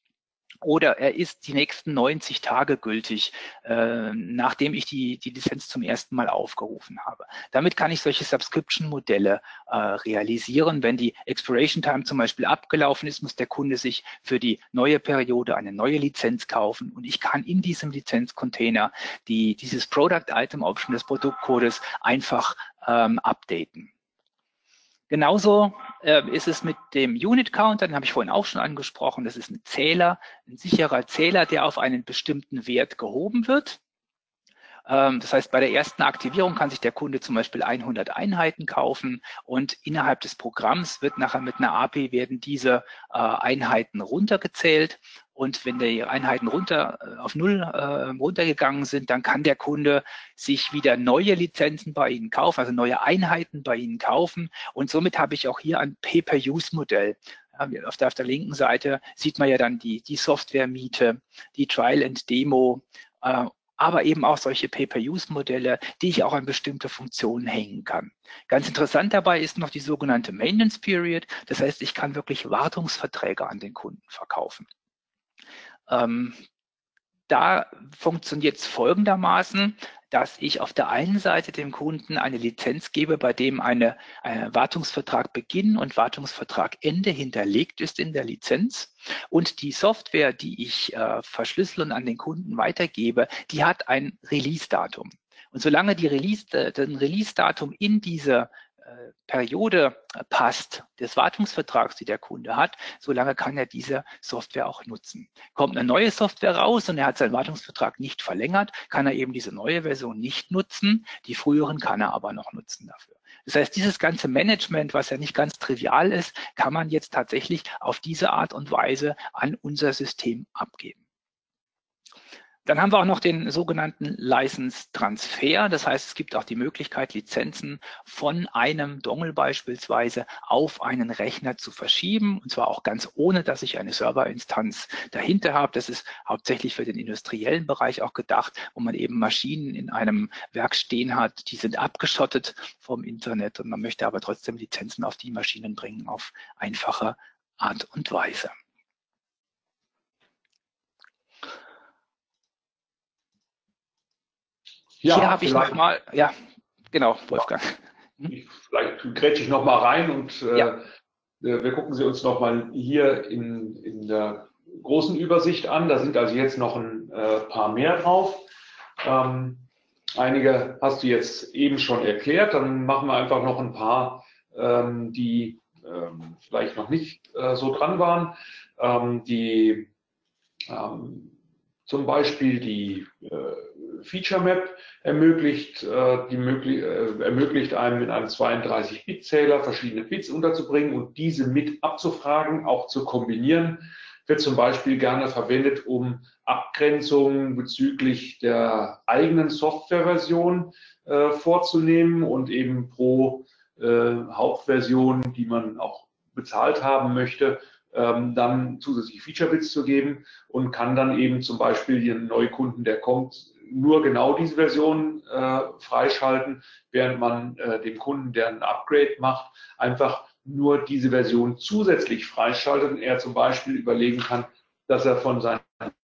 oder er ist die nächsten 90 Tage gültig, äh, nachdem ich die, die Lizenz zum ersten Mal aufgerufen habe. Damit kann ich solche Subscription-Modelle äh, realisieren. Wenn die Expiration Time zum Beispiel abgelaufen ist, muss der Kunde sich für die neue Periode eine neue Lizenz kaufen und ich kann in diesem Lizenzcontainer die, dieses Product Item Option des Produktcodes einfach ähm, updaten. Genauso äh, ist es mit dem Unit Counter, den habe ich vorhin auch schon angesprochen. Das ist ein Zähler, ein sicherer Zähler, der auf einen bestimmten Wert gehoben wird. Ähm, das heißt, bei der ersten Aktivierung kann sich der Kunde zum Beispiel 100 Einheiten kaufen und innerhalb des Programms wird nachher mit einer API werden diese äh, Einheiten runtergezählt. Und wenn die Einheiten runter äh, auf Null äh, runtergegangen sind, dann kann der Kunde sich wieder neue Lizenzen bei Ihnen kaufen, also neue Einheiten bei Ihnen kaufen. Und somit habe ich auch hier ein Pay-per-Use-Modell. Auf der, auf der linken Seite sieht man ja dann die, die Software-Miete, die Trial and Demo äh, aber eben auch solche Pay-per-Use-Modelle, die ich auch an bestimmte Funktionen hängen kann. Ganz interessant dabei ist noch die sogenannte Maintenance Period. Das heißt, ich kann wirklich Wartungsverträge an den Kunden verkaufen. Ähm, da funktioniert es folgendermaßen dass ich auf der einen Seite dem Kunden eine Lizenz gebe, bei dem eine, eine Wartungsvertrag Beginn und Wartungsvertrag Ende hinterlegt ist in der Lizenz. Und die Software, die ich äh, verschlüssel und an den Kunden weitergebe, die hat ein Release-Datum. Und solange die Release, äh, den Release-Datum in diese äh, Periode passt des Wartungsvertrags, die der Kunde hat, solange kann er diese Software auch nutzen. Kommt eine neue Software raus und er hat seinen Wartungsvertrag nicht verlängert, kann er eben diese neue Version nicht nutzen. Die früheren kann er aber noch nutzen dafür. Das heißt, dieses ganze Management, was ja nicht ganz trivial ist, kann man jetzt tatsächlich auf diese Art und Weise an unser System abgeben. Dann haben wir auch noch den sogenannten License Transfer. Das heißt, es gibt auch die Möglichkeit, Lizenzen von einem Dongle beispielsweise auf einen Rechner zu verschieben. Und zwar auch ganz ohne, dass ich eine Serverinstanz dahinter habe. Das ist hauptsächlich für den industriellen Bereich auch gedacht, wo man eben Maschinen in einem Werk stehen hat, die sind abgeschottet vom Internet und man möchte aber trotzdem Lizenzen auf die Maschinen bringen auf einfache Art und Weise. Ja, Hier habe ich nochmal, ja, genau, Wolfgang. Ich, vielleicht grätsche ich nochmal rein und äh, ja. äh, wir gucken Sie uns nochmal hier in, in der großen Übersicht an. Da sind also jetzt noch ein äh, paar mehr drauf. Ähm, einige hast du jetzt eben schon erklärt. Dann machen wir einfach noch ein paar, ähm, die ähm, vielleicht noch nicht äh, so dran waren. Ähm, die ähm, zum Beispiel die äh, Feature Map ermöglicht, äh, die möglich, äh, ermöglicht einem in einem 32-Bit-Zähler verschiedene Bits unterzubringen und diese mit abzufragen, auch zu kombinieren. Wird zum Beispiel gerne verwendet, um Abgrenzungen bezüglich der eigenen Softwareversion äh, vorzunehmen und eben pro äh, Hauptversion, die man auch bezahlt haben möchte, ähm, dann zusätzliche Feature-Bits zu geben und kann dann eben zum Beispiel den Neukunden, der kommt, nur genau diese Version äh, freischalten, während man äh, dem Kunden, der ein Upgrade macht, einfach nur diese Version zusätzlich freischaltet und er zum Beispiel überlegen kann, dass er von seinen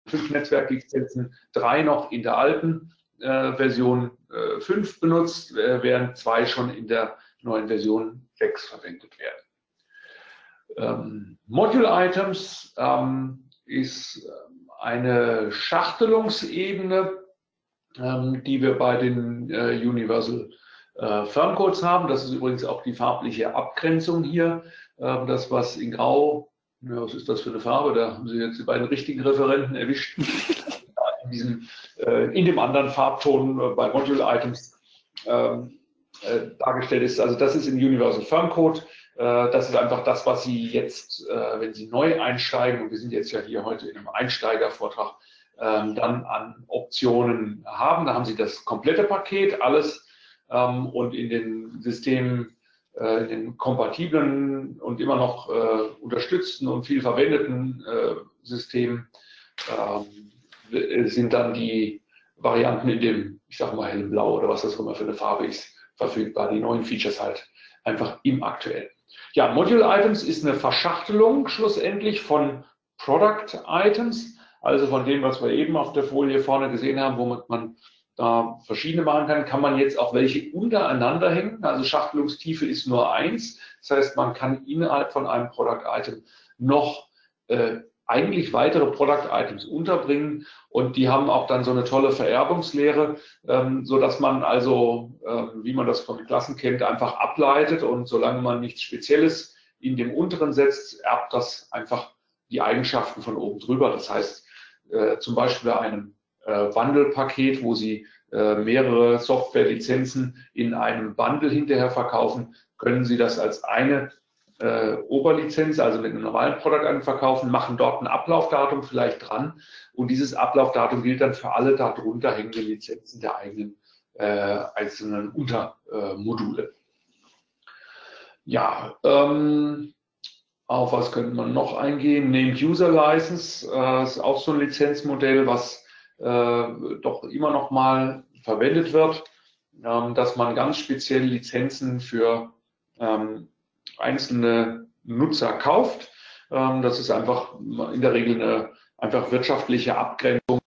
fünf Netzwerklizenzen drei noch in der alten äh, Version äh, 5 benutzt, äh, während zwei schon in der neuen Version 6 verwendet werden. Ähm, Module Items ähm, ist ähm, eine Schachtelungsebene, ähm, die wir bei den äh, Universal äh, Firmcodes haben. Das ist übrigens auch die farbliche Abgrenzung hier. Ähm, das, was in Grau, ja, was ist das für eine Farbe? Da haben Sie jetzt die beiden richtigen Referenten erwischt. in, diesem, äh, in dem anderen Farbton äh, bei Module Items ähm, äh, dargestellt ist. Also das ist in Universal Firm Code. Äh, das ist einfach das, was Sie jetzt, äh, wenn Sie neu einsteigen, und wir sind jetzt ja hier heute in einem Einsteigervortrag, ähm, dann an Optionen haben. Da haben Sie das komplette Paket, alles ähm, und in den Systemen, in den kompatiblen und immer noch unterstützten und viel verwendeten Systemen ähm, sind dann die Varianten in dem, ich sage mal hellblau oder was das immer für eine Farbe ist, verfügbar. Die neuen Features halt einfach im aktuellen. Ja, Module Items ist eine Verschachtelung schlussendlich von Product Items, also von dem, was wir eben auf der Folie vorne gesehen haben, womit man da verschiedene machen kann, kann man jetzt auch welche untereinander hängen. Also Schachtelungstiefe ist nur eins. Das heißt, man kann innerhalb von einem Product Item noch äh, eigentlich weitere Product Items unterbringen und die haben auch dann so eine tolle Vererbungslehre, ähm, so dass man also, ähm, wie man das von Klassen kennt, einfach ableitet und solange man nichts Spezielles in dem unteren setzt, erbt das einfach die Eigenschaften von oben drüber. Das heißt, äh, zum Beispiel bei einem äh, Bundle-Paket, wo Sie äh, mehrere Software-Lizenzen in einem Bundle hinterher verkaufen, können Sie das als eine äh, Oberlizenz, also mit einem normalen Product verkaufen, machen dort ein Ablaufdatum vielleicht dran und dieses Ablaufdatum gilt dann für alle darunter hängende Lizenzen der eigenen äh, einzelnen Untermodule. Ja, ähm, auf was könnte man noch eingehen? Named User License äh, ist auch so ein Lizenzmodell, was äh, doch immer noch mal verwendet wird, ähm, dass man ganz spezielle Lizenzen für ähm, einzelne Nutzer kauft. Ähm, das ist einfach in der Regel eine einfach wirtschaftliche Abgrenzung,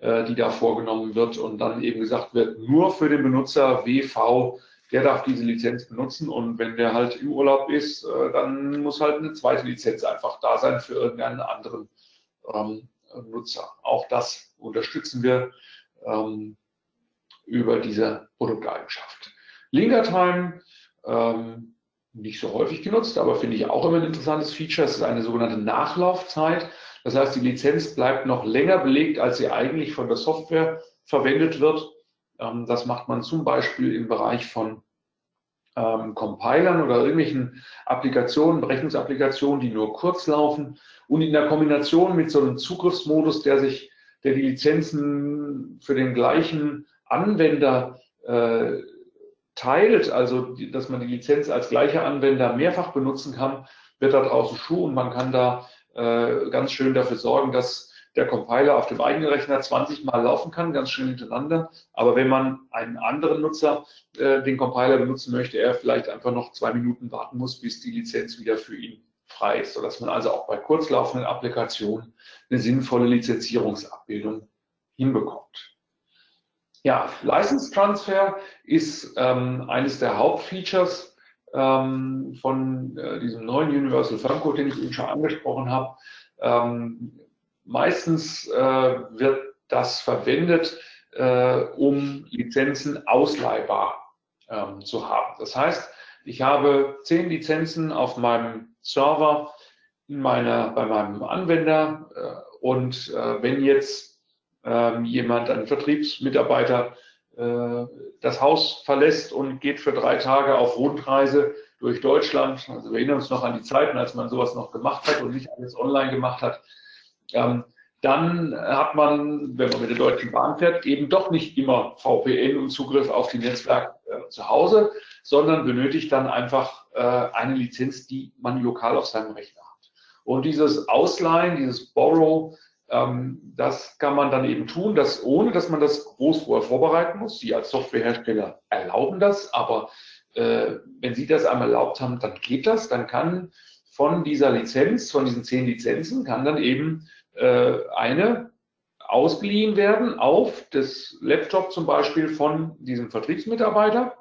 äh, die da vorgenommen wird und dann eben gesagt wird, nur für den Benutzer WV, der darf diese Lizenz benutzen und wenn der halt im Urlaub ist, äh, dann muss halt eine zweite Lizenz einfach da sein für irgendeinen anderen ähm, Nutzer. Auch das unterstützen wir ähm, über diese Produkteigenschaft. Linker Time ähm, nicht so häufig genutzt, aber finde ich auch immer ein interessantes Feature. Es ist eine sogenannte Nachlaufzeit. Das heißt, die Lizenz bleibt noch länger belegt, als sie eigentlich von der Software verwendet wird. Ähm, das macht man zum Beispiel im Bereich von ähm, Compilern oder irgendwelchen Applikationen, Berechnungsapplikationen, die nur kurz laufen und in der Kombination mit so einem Zugriffsmodus, der sich, der die Lizenzen für den gleichen Anwender äh, teilt, also dass man die Lizenz als gleicher Anwender mehrfach benutzen kann, wird da draußen Schuh und man kann da äh, ganz schön dafür sorgen, dass der Compiler auf dem eigenen Rechner 20 Mal laufen kann, ganz schön hintereinander. Aber wenn man einen anderen Nutzer äh, den Compiler benutzen möchte, er vielleicht einfach noch zwei Minuten warten muss, bis die Lizenz wieder für ihn frei ist, sodass man also auch bei kurzlaufenden Applikationen eine sinnvolle Lizenzierungsabbildung hinbekommt. Ja, License Transfer ist ähm, eines der Hauptfeatures ähm, von äh, diesem neuen Universal Firmcode, den ich Ihnen schon angesprochen habe. Ähm, meistens äh, wird das verwendet, äh, um Lizenzen ausleihbar ähm, zu haben. Das heißt, ich habe zehn Lizenzen auf meinem Server in meiner, bei meinem Anwender äh, und äh, wenn jetzt ähm, jemand, ein Vertriebsmitarbeiter, äh, das Haus verlässt und geht für drei Tage auf Rundreise durch Deutschland, also wir erinnern uns noch an die Zeiten, als man sowas noch gemacht hat und nicht alles online gemacht hat, ähm, dann hat man, wenn man mit der Deutschen Bahn fährt, eben doch nicht immer VPN und Zugriff auf die Netzwerke äh, zu Hause, sondern benötigt dann einfach äh, eine Lizenz, die man lokal auf seinem Rechner hat. Und dieses Ausleihen, dieses Borrow, ähm, das kann man dann eben tun, dass, ohne dass man das groß vorher vorbereiten muss. Sie als Softwarehersteller erlauben das, aber äh, wenn Sie das einmal erlaubt haben, dann geht das. Dann kann von dieser Lizenz, von diesen zehn Lizenzen, kann dann eben äh, eine ausgeliehen werden auf das Laptop zum Beispiel von diesem Vertriebsmitarbeiter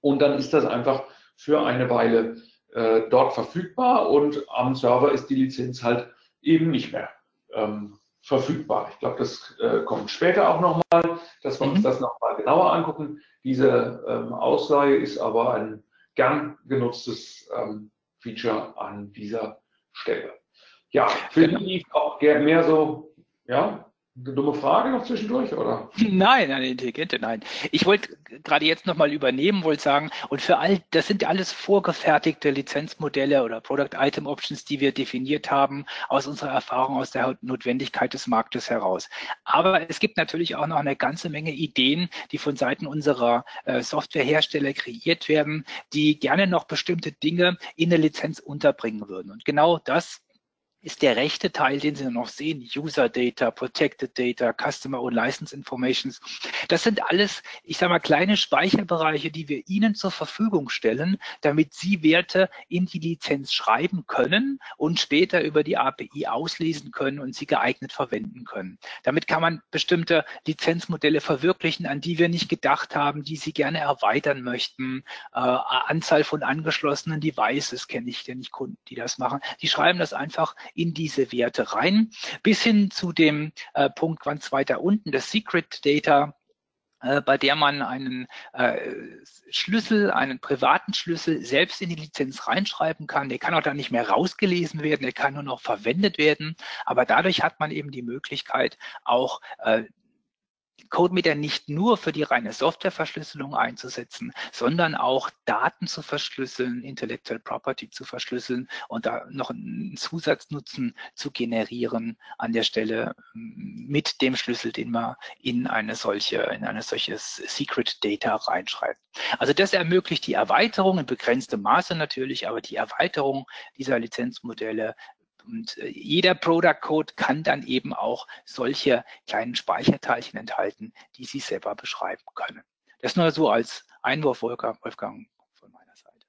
und dann ist das einfach für eine Weile äh, dort verfügbar und am Server ist die Lizenz halt eben nicht mehr ähm, verfügbar. Ich glaube, das äh, kommt später auch nochmal, dass wir mhm. uns das nochmal genauer angucken. Diese ähm, Ausleihe ist aber ein gern genutztes ähm, Feature an dieser Stelle. Ja, für genau. die auch mehr so, ja, eine dumme Frage noch zwischendurch, oder? Nein, eine intelligente, nein. Ich wollte gerade jetzt nochmal übernehmen, wollte sagen, und für all, das sind alles vorgefertigte Lizenzmodelle oder Product Item Options, die wir definiert haben, aus unserer Erfahrung, aus der Notwendigkeit des Marktes heraus. Aber es gibt natürlich auch noch eine ganze Menge Ideen, die von Seiten unserer äh, Softwarehersteller kreiert werden, die gerne noch bestimmte Dinge in der Lizenz unterbringen würden. Und genau das ist der rechte Teil, den Sie noch sehen, User Data, Protected Data, Customer und License Informations. Das sind alles, ich sage mal, kleine Speicherbereiche, die wir Ihnen zur Verfügung stellen, damit Sie Werte in die Lizenz schreiben können und später über die API auslesen können und sie geeignet verwenden können. Damit kann man bestimmte Lizenzmodelle verwirklichen, an die wir nicht gedacht haben, die Sie gerne erweitern möchten. Äh, Anzahl von angeschlossenen Devices kenne ich, kenne ich Kunden, die das machen. Die schreiben das einfach in diese Werte rein, bis hin zu dem äh, Punkt ganz weiter unten, das Secret Data, äh, bei der man einen äh, Schlüssel, einen privaten Schlüssel selbst in die Lizenz reinschreiben kann. Der kann auch dann nicht mehr rausgelesen werden, der kann nur noch verwendet werden. Aber dadurch hat man eben die Möglichkeit, auch äh, CodeMeter nicht nur für die reine Softwareverschlüsselung einzusetzen, sondern auch Daten zu verschlüsseln, Intellectual Property zu verschlüsseln und da noch einen Zusatznutzen zu generieren an der Stelle mm, mit dem Schlüssel, den man in eine solche, in eine solches Secret Data reinschreibt. Also das ermöglicht die Erweiterung in begrenztem Maße natürlich, aber die Erweiterung dieser Lizenzmodelle und äh, jeder Product Code kann dann eben auch solche kleinen Speicherteilchen enthalten, die Sie selber beschreiben können. Das nur so als Einwurf, Wolfgang, von meiner Seite.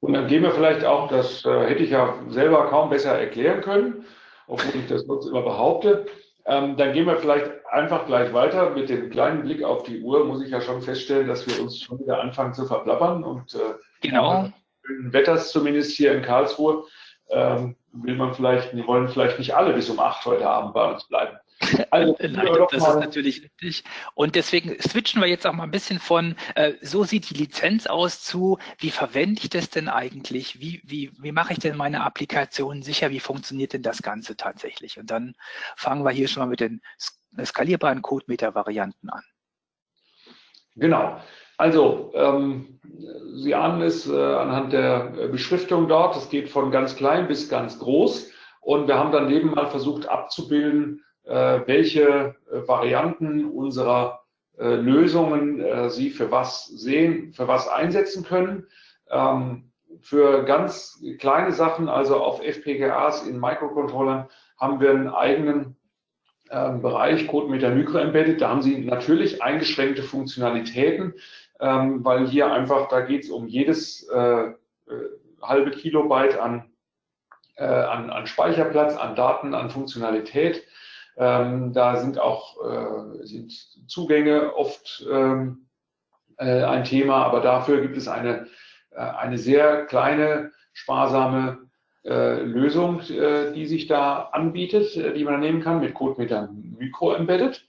Und dann gehen wir vielleicht auch, das äh, hätte ich ja selber kaum besser erklären können, obwohl ich das sonst immer behaupte. Ähm, dann gehen wir vielleicht einfach gleich weiter. Mit dem kleinen Blick auf die Uhr muss ich ja schon feststellen, dass wir uns schon wieder anfangen zu verplappern. Und, äh, genau schönen Wetters zumindest hier in Karlsruhe, ähm, will man vielleicht, die wollen vielleicht nicht alle bis um acht heute Abend bei uns bleiben. Also, Nein, das ist natürlich richtig. Und deswegen switchen wir jetzt auch mal ein bisschen von, äh, so sieht die Lizenz aus zu, wie verwende ich das denn eigentlich? Wie, wie, wie mache ich denn meine Applikation sicher? Wie funktioniert denn das Ganze tatsächlich? Und dann fangen wir hier schon mal mit den skalierbaren Codemeter-Varianten an. Genau. Also, ähm, Sie ahnen es äh, anhand der Beschriftung dort, es geht von ganz klein bis ganz groß. Und wir haben daneben mal versucht abzubilden, äh, welche äh, Varianten unserer äh, Lösungen äh, Sie für was sehen, für was einsetzen können. Ähm, für ganz kleine Sachen, also auf FPGAs in Microcontrollern, haben wir einen eigenen ähm, Bereich CodeMeter Micro Embedded. Da haben Sie natürlich eingeschränkte Funktionalitäten ähm, weil hier einfach, da geht es um jedes äh, äh, halbe Kilobyte an, äh, an, an Speicherplatz, an Daten, an Funktionalität. Ähm, da sind auch äh, sind Zugänge oft ähm, äh, ein Thema, aber dafür gibt es eine, äh, eine sehr kleine, sparsame äh, Lösung, äh, die sich da anbietet, äh, die man nehmen kann mit CodeMeter Micro-Embedded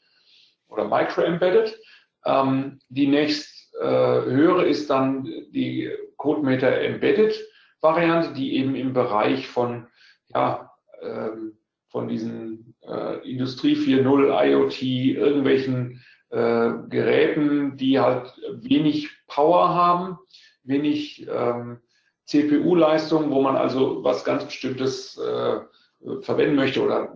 oder Micro-Embedded. Ähm, die nächst äh, höhere ist dann die CodeMeter Embedded Variante, die eben im Bereich von, ja, ähm, von diesen äh, Industrie 4.0, IoT, irgendwelchen äh, Geräten, die halt wenig Power haben, wenig ähm, CPU-Leistung, wo man also was ganz Bestimmtes äh, verwenden möchte oder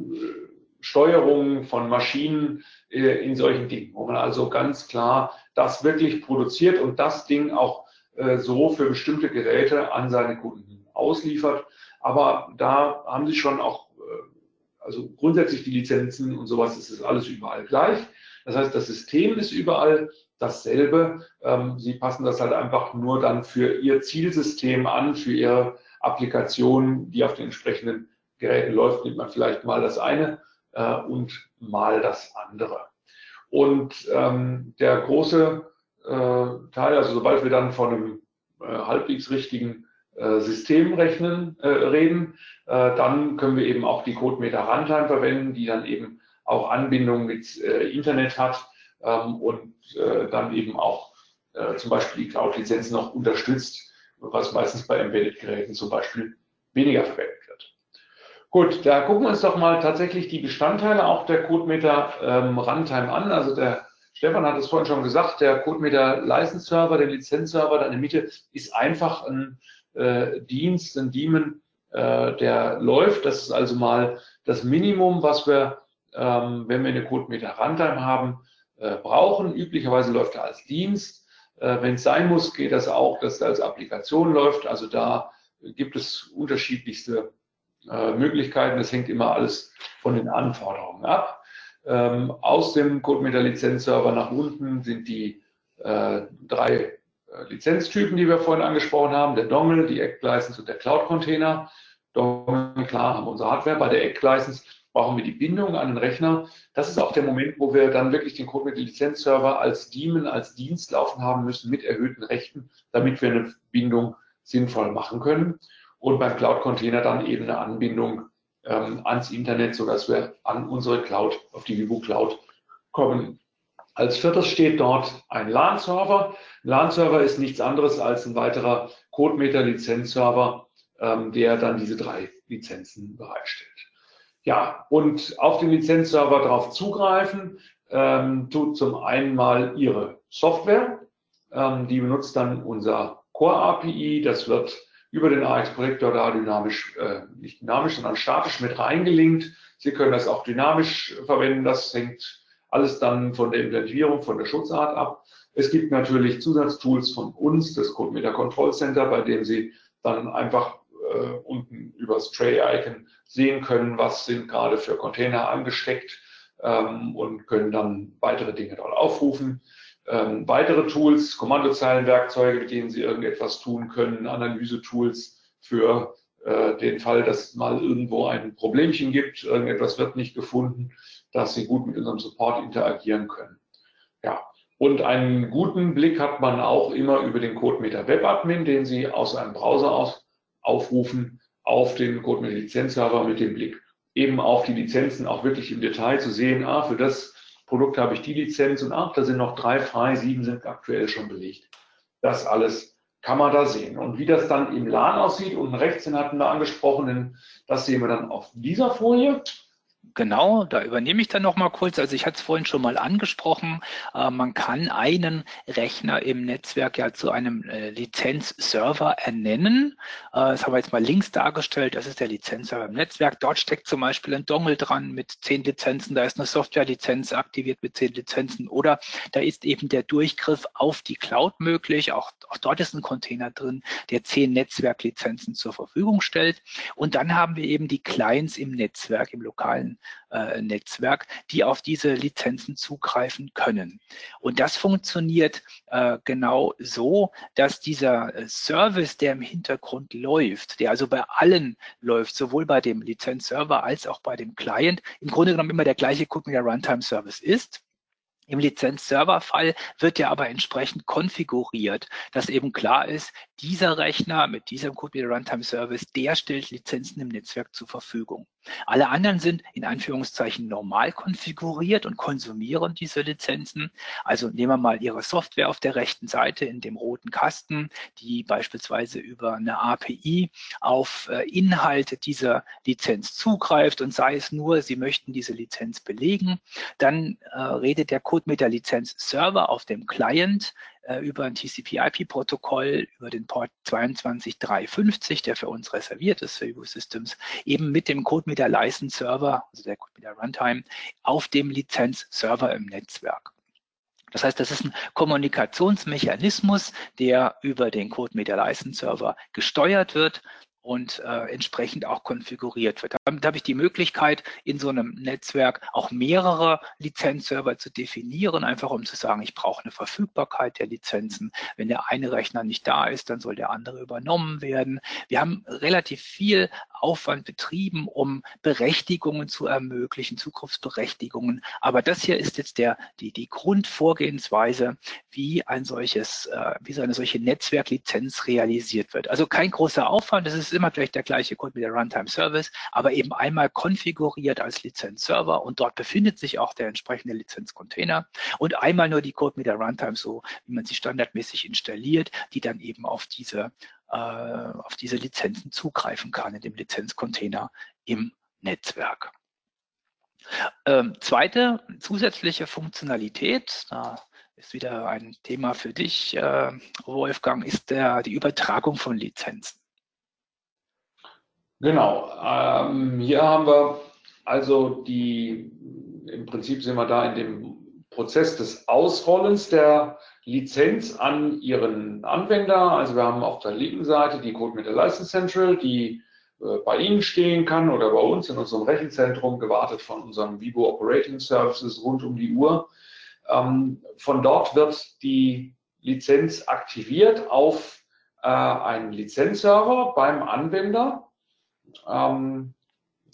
Steuerung von Maschinen äh, in solchen Dingen, wo man also ganz klar das wirklich produziert und das Ding auch äh, so für bestimmte Geräte an seine Kunden ausliefert. Aber da haben sie schon auch, äh, also grundsätzlich die Lizenzen und sowas ist es alles überall gleich. Das heißt, das System ist überall dasselbe. Ähm, Sie passen das halt einfach nur dann für Ihr Zielsystem an, für Ihre Applikation, die auf den entsprechenden Geräten läuft, nimmt man vielleicht mal das eine äh, und mal das andere. Und ähm, der große äh, Teil, also sobald wir dann von einem äh, halbwegs richtigen äh, System rechnen, äh, reden, äh, dann können wir eben auch die CodeMeter Runtime verwenden, die dann eben auch Anbindung mit Internet hat ähm, und dann eben auch zum Beispiel die Cloud-Lizenz noch unterstützt, was meistens bei Embedded-Geräten zum Beispiel weniger verwendet wird. Gut, da gucken wir uns doch mal tatsächlich die Bestandteile auch der CodeMeter ähm, Runtime an. Also der Stefan hat es vorhin schon gesagt, der CodeMeter License Server, der Lizenzserver da in der Mitte ist einfach ein äh, Dienst, ein Daemon, äh, der läuft. Das ist also mal das Minimum, was wir, ähm, wenn wir eine CodeMeter Runtime haben, äh, brauchen. Üblicherweise läuft er als Dienst. Äh, wenn es sein muss, geht das auch, dass er als Applikation läuft. Also da gibt es unterschiedlichste äh, Möglichkeiten. Das hängt immer alles von den Anforderungen ab. Ähm, aus dem CodeMeter Lizenzserver nach unten sind die äh, drei äh, Lizenztypen, die wir vorhin angesprochen haben, der Dongle, die Act-License und der Cloud-Container. Dongle, klar, haben wir unsere Hardware. Bei der Act-License brauchen wir die Bindung an den Rechner. Das ist auch der Moment, wo wir dann wirklich den Code mit dem Lizenzserver als Daemon, als Dienst laufen haben müssen mit erhöhten Rechten, damit wir eine Bindung sinnvoll machen können. Und beim Cloud-Container dann eben eine Anbindung ähm, ans Internet, sodass wir an unsere Cloud, auf die Vivo Cloud kommen. Als viertes steht dort ein LAN-Server. LAN-Server ist nichts anderes als ein weiterer CodeMeter-Lizenzserver, ähm, der dann diese drei Lizenzen bereitstellt. Ja, und auf den Lizenzserver darauf zugreifen, ähm, tut zum einen mal Ihre Software. Ähm, die benutzt dann unser Core API. Das wird über den AX-Projektor da dynamisch, äh, nicht dynamisch, sondern statisch mit reingelinkt. Sie können das auch dynamisch verwenden. Das hängt alles dann von der Implementierung, von der Schutzart ab. Es gibt natürlich Zusatztools von uns, das CodeMeter Control Center, bei dem Sie dann einfach äh, unten über das Tray-Icon sehen können, was sind gerade für Container angesteckt ähm, und können dann weitere Dinge dort aufrufen. Ähm, weitere Tools, Kommandozeilenwerkzeuge, mit denen Sie irgendetwas tun können, Analyse-Tools für äh, den Fall, dass mal irgendwo ein Problemchen gibt, irgendetwas wird nicht gefunden dass sie gut mit unserem Support interagieren können. Ja, und einen guten Blick hat man auch immer über den CodeMeter Web Admin, den Sie aus einem Browser aus aufrufen auf den CodeMeter Lizenzserver mit dem Blick eben auf die Lizenzen auch wirklich im Detail zu sehen, ah, für das Produkt habe ich die Lizenz und ach, da sind noch drei frei, sieben sind aktuell schon belegt. Das alles kann man da sehen. Und wie das dann im LAN aussieht, unten rechts, den hatten wir angesprochen, das sehen wir dann auf dieser Folie. Genau, da übernehme ich dann noch mal kurz. Also ich hatte es vorhin schon mal angesprochen. Äh, man kann einen Rechner im Netzwerk ja zu einem äh, Lizenzserver ernennen. Äh, das haben wir jetzt mal links dargestellt. Das ist der Lizenzserver im Netzwerk. Dort steckt zum Beispiel ein Dongle dran mit zehn Lizenzen. Da ist eine Softwarelizenz aktiviert mit zehn Lizenzen. Oder da ist eben der Durchgriff auf die Cloud möglich. Auch, auch dort ist ein Container drin, der zehn Netzwerklizenzen zur Verfügung stellt. Und dann haben wir eben die Clients im Netzwerk, im lokalen Netzwerk, die auf diese Lizenzen zugreifen können. Und das funktioniert äh, genau so, dass dieser äh, Service, der im Hintergrund läuft, der also bei allen läuft, sowohl bei dem Lizenzserver als auch bei dem Client, im Grunde genommen immer der gleiche der Runtime Service ist Im Lizenz-Server-Fall wird ja aber entsprechend konfiguriert, dass eben klar ist, dieser Rechner mit diesem Code Runtime Service, der stellt Lizenzen im Netzwerk zur Verfügung. Alle anderen sind in Anführungszeichen normal konfiguriert und konsumieren diese Lizenzen. Also nehmen wir mal Ihre Software auf der rechten Seite in dem roten Kasten, die beispielsweise über eine API auf äh, Inhalte dieser Lizenz zugreift und sei es nur, Sie möchten diese Lizenz belegen. Dann äh, redet der Code mit der Lizenz Server auf dem Client äh, über ein TCP-IP-Protokoll, über den Port 22350, der für uns reserviert ist, für Evo Systems, eben mit dem Code mit der License Server, also der Code mit der Runtime, auf dem Lizenz-Server im Netzwerk. Das heißt, das ist ein Kommunikationsmechanismus, der über den Code Media License Server gesteuert wird und äh, entsprechend auch konfiguriert wird. Damit habe ich die Möglichkeit, in so einem Netzwerk auch mehrere Lizenzserver zu definieren, einfach um zu sagen, ich brauche eine Verfügbarkeit der Lizenzen. Wenn der eine Rechner nicht da ist, dann soll der andere übernommen werden. Wir haben relativ viel Aufwand betrieben, um Berechtigungen zu ermöglichen, Zukunftsberechtigungen. Aber das hier ist jetzt der, die, die Grundvorgehensweise, wie ein solches, äh, wie so eine solche Netzwerklizenz realisiert wird. Also kein großer Aufwand, es ist immer gleich der gleiche Code mit der Runtime Service, aber eben einmal konfiguriert als Lizenzserver und dort befindet sich auch der entsprechende Lizenzcontainer und einmal nur die Code mit der Runtime, so wie man sie standardmäßig installiert, die dann eben auf diese äh, auf diese Lizenzen zugreifen kann in dem Lizenzcontainer im Netzwerk. Ähm, zweite zusätzliche Funktionalität, da ist wieder ein Thema für dich, äh, Wolfgang, ist der, die Übertragung von Lizenzen. Genau, ähm, hier haben wir also die, im Prinzip sind wir da in dem Prozess des Ausrollens der Lizenz an Ihren Anwender. Also wir haben auf der linken Seite die Code mit der License Central, die äh, bei Ihnen stehen kann oder bei uns in unserem Rechenzentrum, gewartet von unseren Vivo Operating Services rund um die Uhr. Ähm, von dort wird die Lizenz aktiviert auf äh, einen Lizenzserver beim Anwender. Ähm,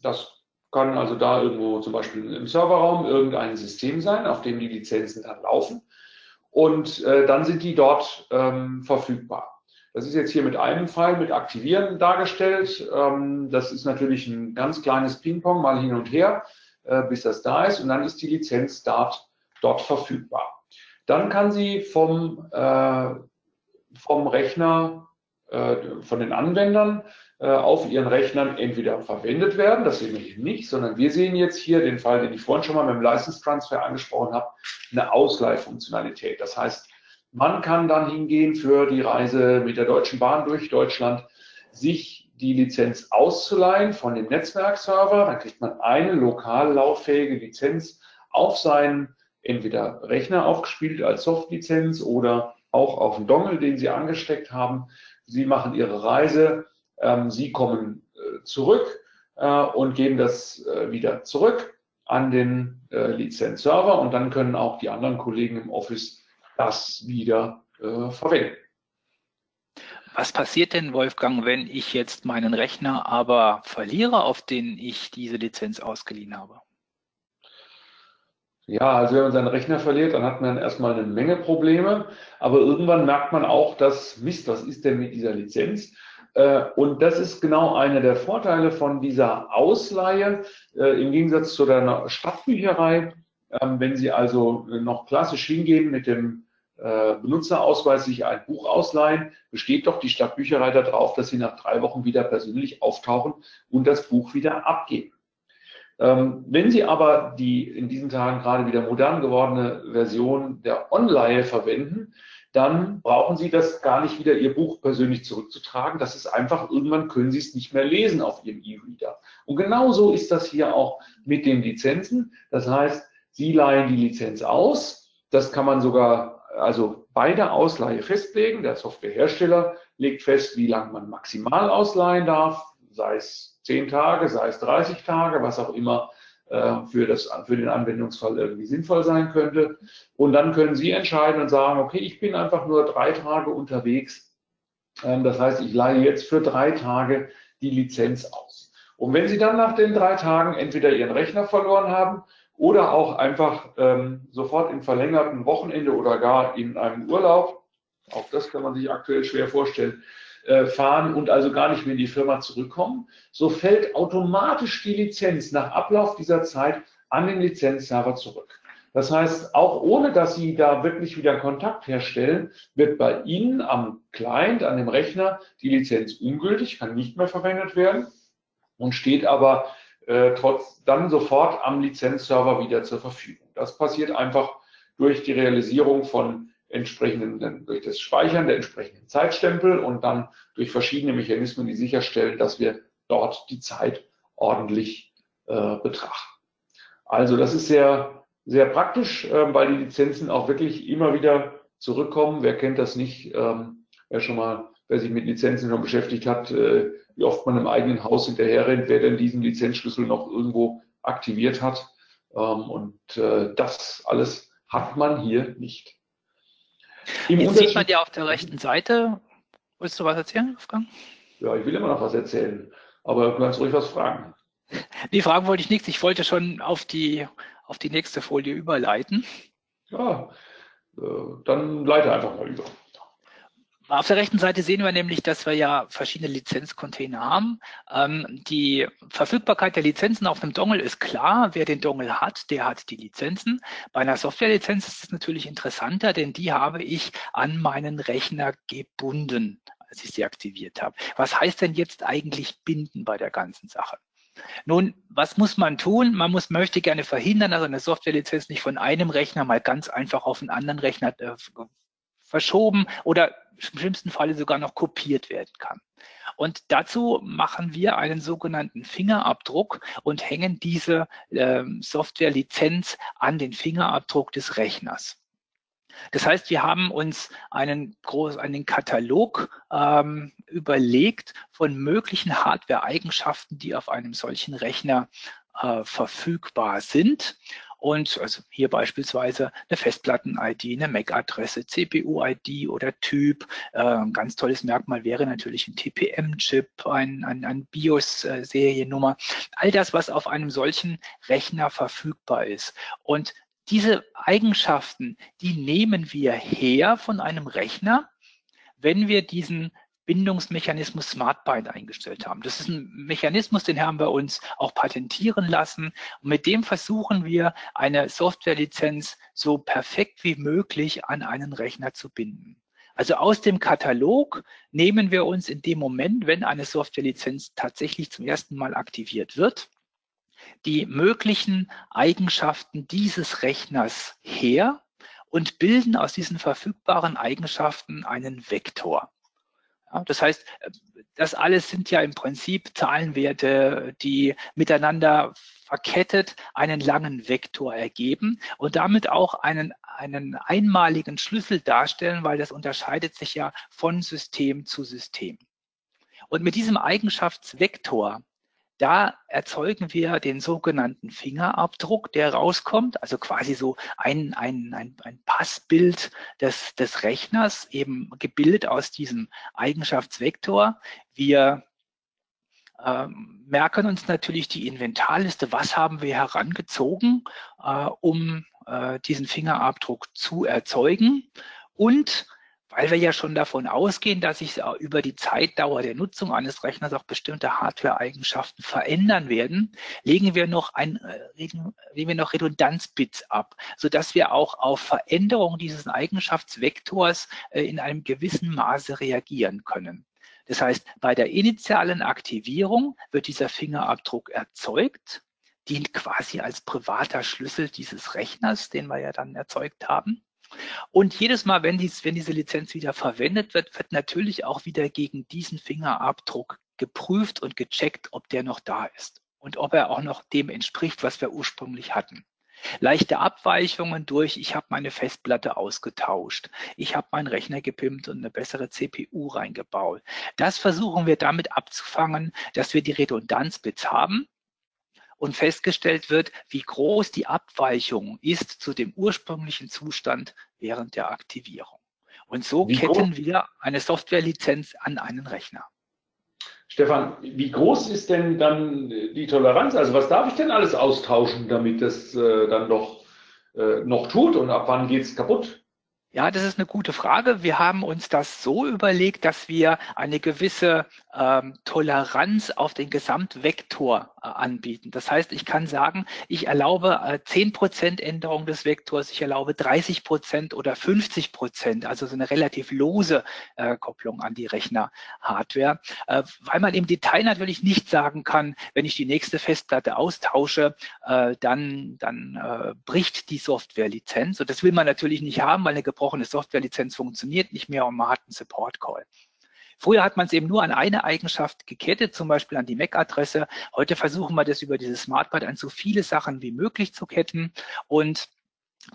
das kann also da irgendwo zum Beispiel im Serverraum irgendein System sein, auf dem die Lizenzen dann laufen und äh, dann sind die dort ähm, verfügbar. Das ist jetzt hier mit einem Fall mit Aktivieren dargestellt. Ähm, das ist natürlich ein ganz kleines Ping-Pong, mal hin und her, äh, bis das da ist und dann ist die Lizenz dort, dort verfügbar. Dann kann sie vom, äh, vom Rechner, äh, von den Anwendern auf ihren Rechnern entweder verwendet werden, das sehen wir hier nicht, sondern wir sehen jetzt hier den Fall, den ich vorhin schon mal mit dem License Transfer angesprochen habe, eine Ausleihfunktionalität. Das heißt, man kann dann hingehen für die Reise mit der Deutschen Bahn durch Deutschland, sich die Lizenz auszuleihen von dem Netzwerkserver. Dann kriegt man eine lokal lauffähige Lizenz auf seinen entweder Rechner aufgespielt als Softlizenz oder auch auf den Dongle, den Sie angesteckt haben. Sie machen Ihre Reise Sie kommen äh, zurück äh, und geben das äh, wieder zurück an den Lizenzserver und dann können auch die anderen Kollegen im Office das wieder verwenden. Was passiert denn, Wolfgang, wenn ich jetzt meinen Rechner aber verliere, auf den ich diese Lizenz ausgeliehen habe? Ja, also wenn man seinen Rechner verliert, dann hat man erstmal eine Menge Probleme. Aber irgendwann merkt man auch, dass, Mist, was ist denn mit dieser Lizenz? Äh, und das ist genau einer der Vorteile von dieser Ausleihe äh, im Gegensatz zu der Stadtbücherei. Ähm, wenn Sie also noch klassisch hingehen mit dem äh, Benutzerausweis sich ein Buch ausleihen, besteht doch die Stadtbücherei darauf, dass Sie nach drei Wochen wieder persönlich auftauchen und das Buch wieder abgeben. Ähm, wenn Sie aber die in diesen Tagen gerade wieder modern gewordene Version der Online verwenden, dann brauchen Sie das gar nicht wieder Ihr Buch persönlich zurückzutragen. Das ist einfach, irgendwann können Sie es nicht mehr lesen auf Ihrem E-Reader. Und genauso ist das hier auch mit den Lizenzen. Das heißt, Sie leihen die Lizenz aus. Das kann man sogar, also bei der Ausleihe festlegen. Der Softwarehersteller legt fest, wie lange man maximal ausleihen darf, sei es 10 Tage, sei es 30 Tage, was auch immer für, das, für den Anwendungsfall irgendwie sinnvoll sein könnte. Und dann können Sie entscheiden und sagen, okay, ich bin einfach nur drei Tage unterwegs. Ähm, das heißt, ich leihe jetzt für drei Tage die Lizenz aus. Und wenn Sie dann nach den drei Tagen entweder Ihren Rechner verloren haben oder auch einfach ähm, sofort im verlängerten Wochenende oder gar in einem Urlaub, auch das kann man sich aktuell schwer vorstellen, äh, fahren und also gar nicht mehr in die Firma zurückkommen, so fällt automatisch die Lizenz nach Ablauf dieser Zeit an den Lizenzserver zurück. Das heißt, auch ohne dass Sie da wirklich wieder Kontakt herstellen, wird bei Ihnen am Client, an dem Rechner, die Lizenz ungültig, kann nicht mehr verwendet werden und steht aber äh, trotz dann sofort am Lizenzserver wieder zur Verfügung. Das passiert einfach durch die Realisierung von entsprechenden, durch das Speichern der entsprechenden Zeitstempel und dann durch verschiedene Mechanismen, die sicherstellen, dass wir dort die Zeit ordentlich äh, betrachten. Also das ist sehr sehr praktisch, ähm, weil die Lizenzen auch wirklich immer wieder zurückkommen. Wer kennt das nicht? Ähm, wer schon mal, wer sich mit Lizenzen schon beschäftigt hat, äh, wie oft man im eigenen Haus hinterher rennt, wer denn diesen Lizenzschlüssel noch irgendwo aktiviert hat. Ähm, und äh, das alles hat man hier nicht. Im Jetzt sieht man ja auf der rechten Seite, willst du was erzählen, Wolfgang? Ja, ich will immer noch was erzählen, aber du kannst ruhig was fragen. Die Fragen wollte ich nichts. Ich wollte schon auf die auf die nächste Folie überleiten? Ja, äh, dann leite einfach mal über. Auf der rechten Seite sehen wir nämlich, dass wir ja verschiedene Lizenzcontainer haben. Ähm, die Verfügbarkeit der Lizenzen auf einem Dongle ist klar. Wer den Dongle hat, der hat die Lizenzen. Bei einer Softwarelizenz ist es natürlich interessanter, denn die habe ich an meinen Rechner gebunden, als ich sie aktiviert habe. Was heißt denn jetzt eigentlich binden bei der ganzen Sache? Nun, was muss man tun? Man muss, möchte gerne verhindern, dass eine Softwarelizenz nicht von einem Rechner mal ganz einfach auf einen anderen Rechner äh, verschoben oder im schlimmsten Falle sogar noch kopiert werden kann. Und dazu machen wir einen sogenannten Fingerabdruck und hängen diese äh, Softwarelizenz an den Fingerabdruck des Rechners. Das heißt, wir haben uns einen, groß, einen Katalog ähm, überlegt von möglichen Hardware-Eigenschaften, die auf einem solchen Rechner äh, verfügbar sind. Und also hier beispielsweise eine Festplatten-ID, eine MAC-Adresse, CPU-ID oder Typ. Äh, ein ganz tolles Merkmal wäre natürlich ein TPM-Chip, ein, ein, ein BIOS-Seriennummer. All das, was auf einem solchen Rechner verfügbar ist. Und diese Eigenschaften, die nehmen wir her von einem Rechner, wenn wir diesen Bindungsmechanismus SmartBind eingestellt haben. Das ist ein Mechanismus, den haben wir uns auch patentieren lassen. Und mit dem versuchen wir, eine Softwarelizenz so perfekt wie möglich an einen Rechner zu binden. Also aus dem Katalog nehmen wir uns in dem Moment, wenn eine Softwarelizenz tatsächlich zum ersten Mal aktiviert wird, die möglichen Eigenschaften dieses Rechners her und bilden aus diesen verfügbaren Eigenschaften einen Vektor. Das heißt, das alles sind ja im Prinzip Zahlenwerte, die miteinander verkettet einen langen Vektor ergeben und damit auch einen, einen einmaligen Schlüssel darstellen, weil das unterscheidet sich ja von System zu System. Und mit diesem Eigenschaftsvektor da erzeugen wir den sogenannten Fingerabdruck, der rauskommt, also quasi so ein, ein, ein, ein Passbild des, des Rechners, eben gebildet aus diesem Eigenschaftsvektor. Wir ähm, merken uns natürlich die Inventarliste, was haben wir herangezogen, äh, um äh, diesen Fingerabdruck zu erzeugen. Und weil wir ja schon davon ausgehen, dass sich über die Zeitdauer der Nutzung eines Rechners auch bestimmte Hardware-Eigenschaften verändern werden, legen wir noch ein, äh, legen, wir noch Redundanzbits ab, sodass wir auch auf Veränderungen dieses Eigenschaftsvektors äh, in einem gewissen Maße reagieren können. Das heißt, bei der initialen Aktivierung wird dieser Fingerabdruck erzeugt, dient quasi als privater Schlüssel dieses Rechners, den wir ja dann erzeugt haben. Und jedes Mal, wenn, dies, wenn diese Lizenz wieder verwendet wird, wird natürlich auch wieder gegen diesen Fingerabdruck geprüft und gecheckt, ob der noch da ist und ob er auch noch dem entspricht, was wir ursprünglich hatten. Leichte Abweichungen durch, ich habe meine Festplatte ausgetauscht, ich habe meinen Rechner gepimpt und eine bessere CPU reingebaut. Das versuchen wir damit abzufangen, dass wir die Redundanzbits haben und festgestellt wird, wie groß die Abweichung ist zu dem ursprünglichen Zustand während der Aktivierung. Und so wie ketten groß? wir eine Softwarelizenz an einen Rechner. Stefan, wie groß ist denn dann die Toleranz? Also was darf ich denn alles austauschen, damit das äh, dann doch äh, noch tut und ab wann geht es kaputt? Ja, das ist eine gute Frage. Wir haben uns das so überlegt, dass wir eine gewisse ähm, Toleranz auf den Gesamtvektor äh, anbieten. Das heißt, ich kann sagen, ich erlaube äh, 10% Änderung des Vektors, ich erlaube 30% oder 50%, also so eine relativ lose äh, Kopplung an die Rechner-Hardware, äh, weil man im Detail natürlich nicht sagen kann, wenn ich die nächste Festplatte austausche, äh, dann, dann äh, bricht die Softwarelizenz. Und das will man natürlich nicht haben, weil eine gesprochene Softwarelizenz funktioniert nicht mehr und man hat einen Support-Call. Früher hat man es eben nur an eine Eigenschaft gekettet, zum Beispiel an die MAC-Adresse. Heute versuchen wir das über diese Smartband an so viele Sachen wie möglich zu ketten und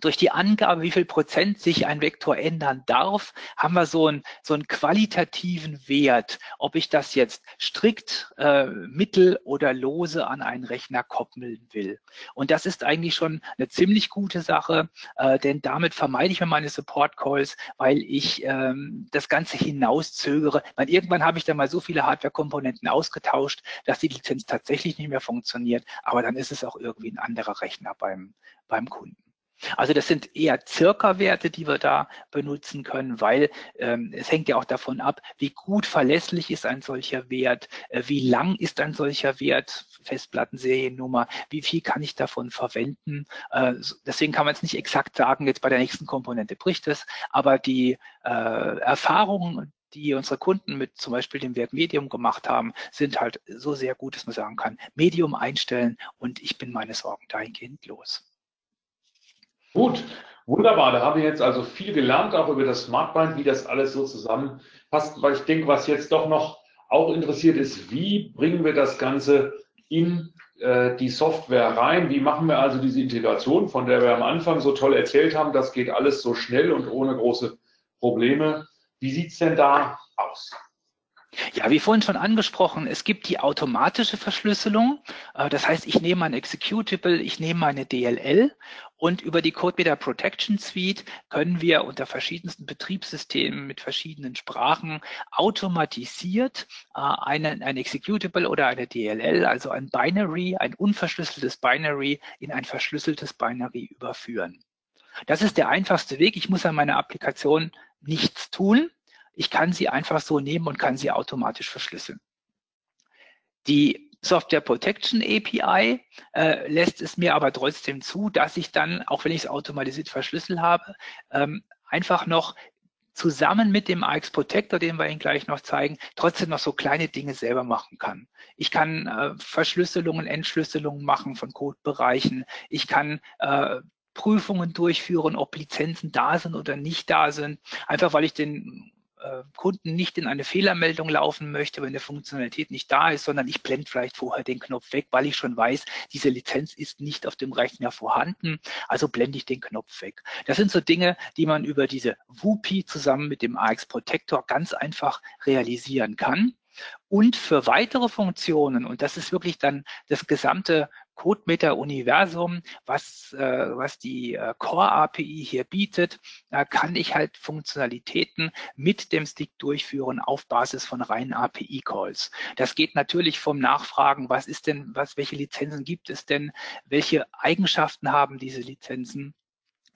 durch die Angabe, wie viel Prozent sich ein Vektor ändern darf, haben wir so einen, so einen qualitativen Wert, ob ich das jetzt strikt, äh, mittel oder lose an einen Rechner koppeln will. Und das ist eigentlich schon eine ziemlich gute Sache, äh, denn damit vermeide ich mir meine Support-Calls, weil ich ähm, das Ganze hinauszögere. Weil irgendwann habe ich dann mal so viele Hardware-Komponenten ausgetauscht, dass die Lizenz tatsächlich nicht mehr funktioniert, aber dann ist es auch irgendwie ein anderer Rechner beim, beim Kunden. Also das sind eher Circa-Werte, die wir da benutzen können, weil ähm, es hängt ja auch davon ab, wie gut verlässlich ist ein solcher Wert, äh, wie lang ist ein solcher Wert, Festplattenseriennummer, wie viel kann ich davon verwenden. Äh, deswegen kann man es nicht exakt sagen, jetzt bei der nächsten Komponente bricht es, aber die äh, Erfahrungen, die unsere Kunden mit zum Beispiel dem Werk Medium gemacht haben, sind halt so sehr gut, dass man sagen kann, Medium einstellen und ich bin meine Sorgen dahingehend los. Gut, wunderbar. Da haben wir jetzt also viel gelernt, auch über das Smartbind, wie das alles so zusammenpasst. Weil ich denke, was jetzt doch noch auch interessiert ist, wie bringen wir das Ganze in äh, die Software rein? Wie machen wir also diese Integration, von der wir am Anfang so toll erzählt haben? Das geht alles so schnell und ohne große Probleme. Wie sieht's denn da aus? Ja, wie vorhin schon angesprochen, es gibt die automatische Verschlüsselung. Äh, das heißt, ich nehme ein Executable, ich nehme eine DLL und über die CodeMeter Protection Suite können wir unter verschiedensten Betriebssystemen mit verschiedenen Sprachen automatisiert äh, einen, ein Executable oder eine DLL, also ein Binary, ein unverschlüsseltes Binary in ein verschlüsseltes Binary überführen. Das ist der einfachste Weg. Ich muss an meiner Applikation nichts tun. Ich kann sie einfach so nehmen und kann sie automatisch verschlüsseln. Die Software Protection API äh, lässt es mir aber trotzdem zu, dass ich dann, auch wenn ich es automatisiert verschlüsselt habe, ähm, einfach noch zusammen mit dem AX Protector, den wir Ihnen gleich noch zeigen, trotzdem noch so kleine Dinge selber machen kann. Ich kann äh, Verschlüsselungen, Entschlüsselungen machen von Codebereichen. Ich kann äh, Prüfungen durchführen, ob Lizenzen da sind oder nicht da sind, einfach weil ich den Kunden nicht in eine Fehlermeldung laufen möchte, wenn eine Funktionalität nicht da ist, sondern ich blende vielleicht vorher den Knopf weg, weil ich schon weiß, diese Lizenz ist nicht auf dem Rechner vorhanden, also blende ich den Knopf weg. Das sind so Dinge, die man über diese WUPI zusammen mit dem AX Protector ganz einfach realisieren kann. Und für weitere Funktionen, und das ist wirklich dann das gesamte CodeMeter-Universum, was, äh, was die äh, Core-API hier bietet, da kann ich halt Funktionalitäten mit dem Stick durchführen auf Basis von reinen API-Calls. Das geht natürlich vom Nachfragen, was ist denn, was, welche Lizenzen gibt es denn, welche Eigenschaften haben diese Lizenzen,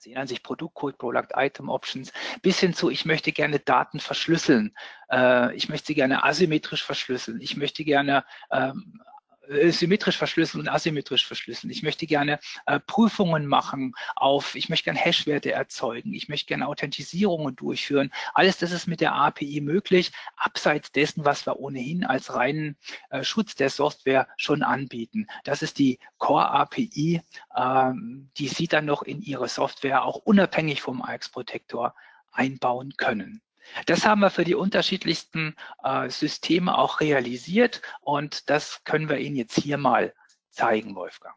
Sie erinnern sich Produktcode, Product Item Options, bis hin zu, ich möchte gerne Daten verschlüsseln. Äh, ich möchte sie gerne asymmetrisch verschlüsseln. Ich möchte gerne ähm, äh, symmetrisch verschlüsseln und asymmetrisch verschlüsseln. Ich möchte gerne äh, Prüfungen machen auf, ich möchte gerne Hashwerte erzeugen, ich möchte gerne Authentisierungen durchführen. Alles das ist mit der API möglich, abseits dessen, was wir ohnehin als reinen äh, Schutz der Software schon anbieten. Das ist die Core API, ähm, die Sie dann noch in Ihre Software auch unabhängig vom AX Protector einbauen können. Das haben wir für die unterschiedlichsten äh, Systeme auch realisiert und das können wir Ihnen jetzt hier mal zeigen, Wolfgang.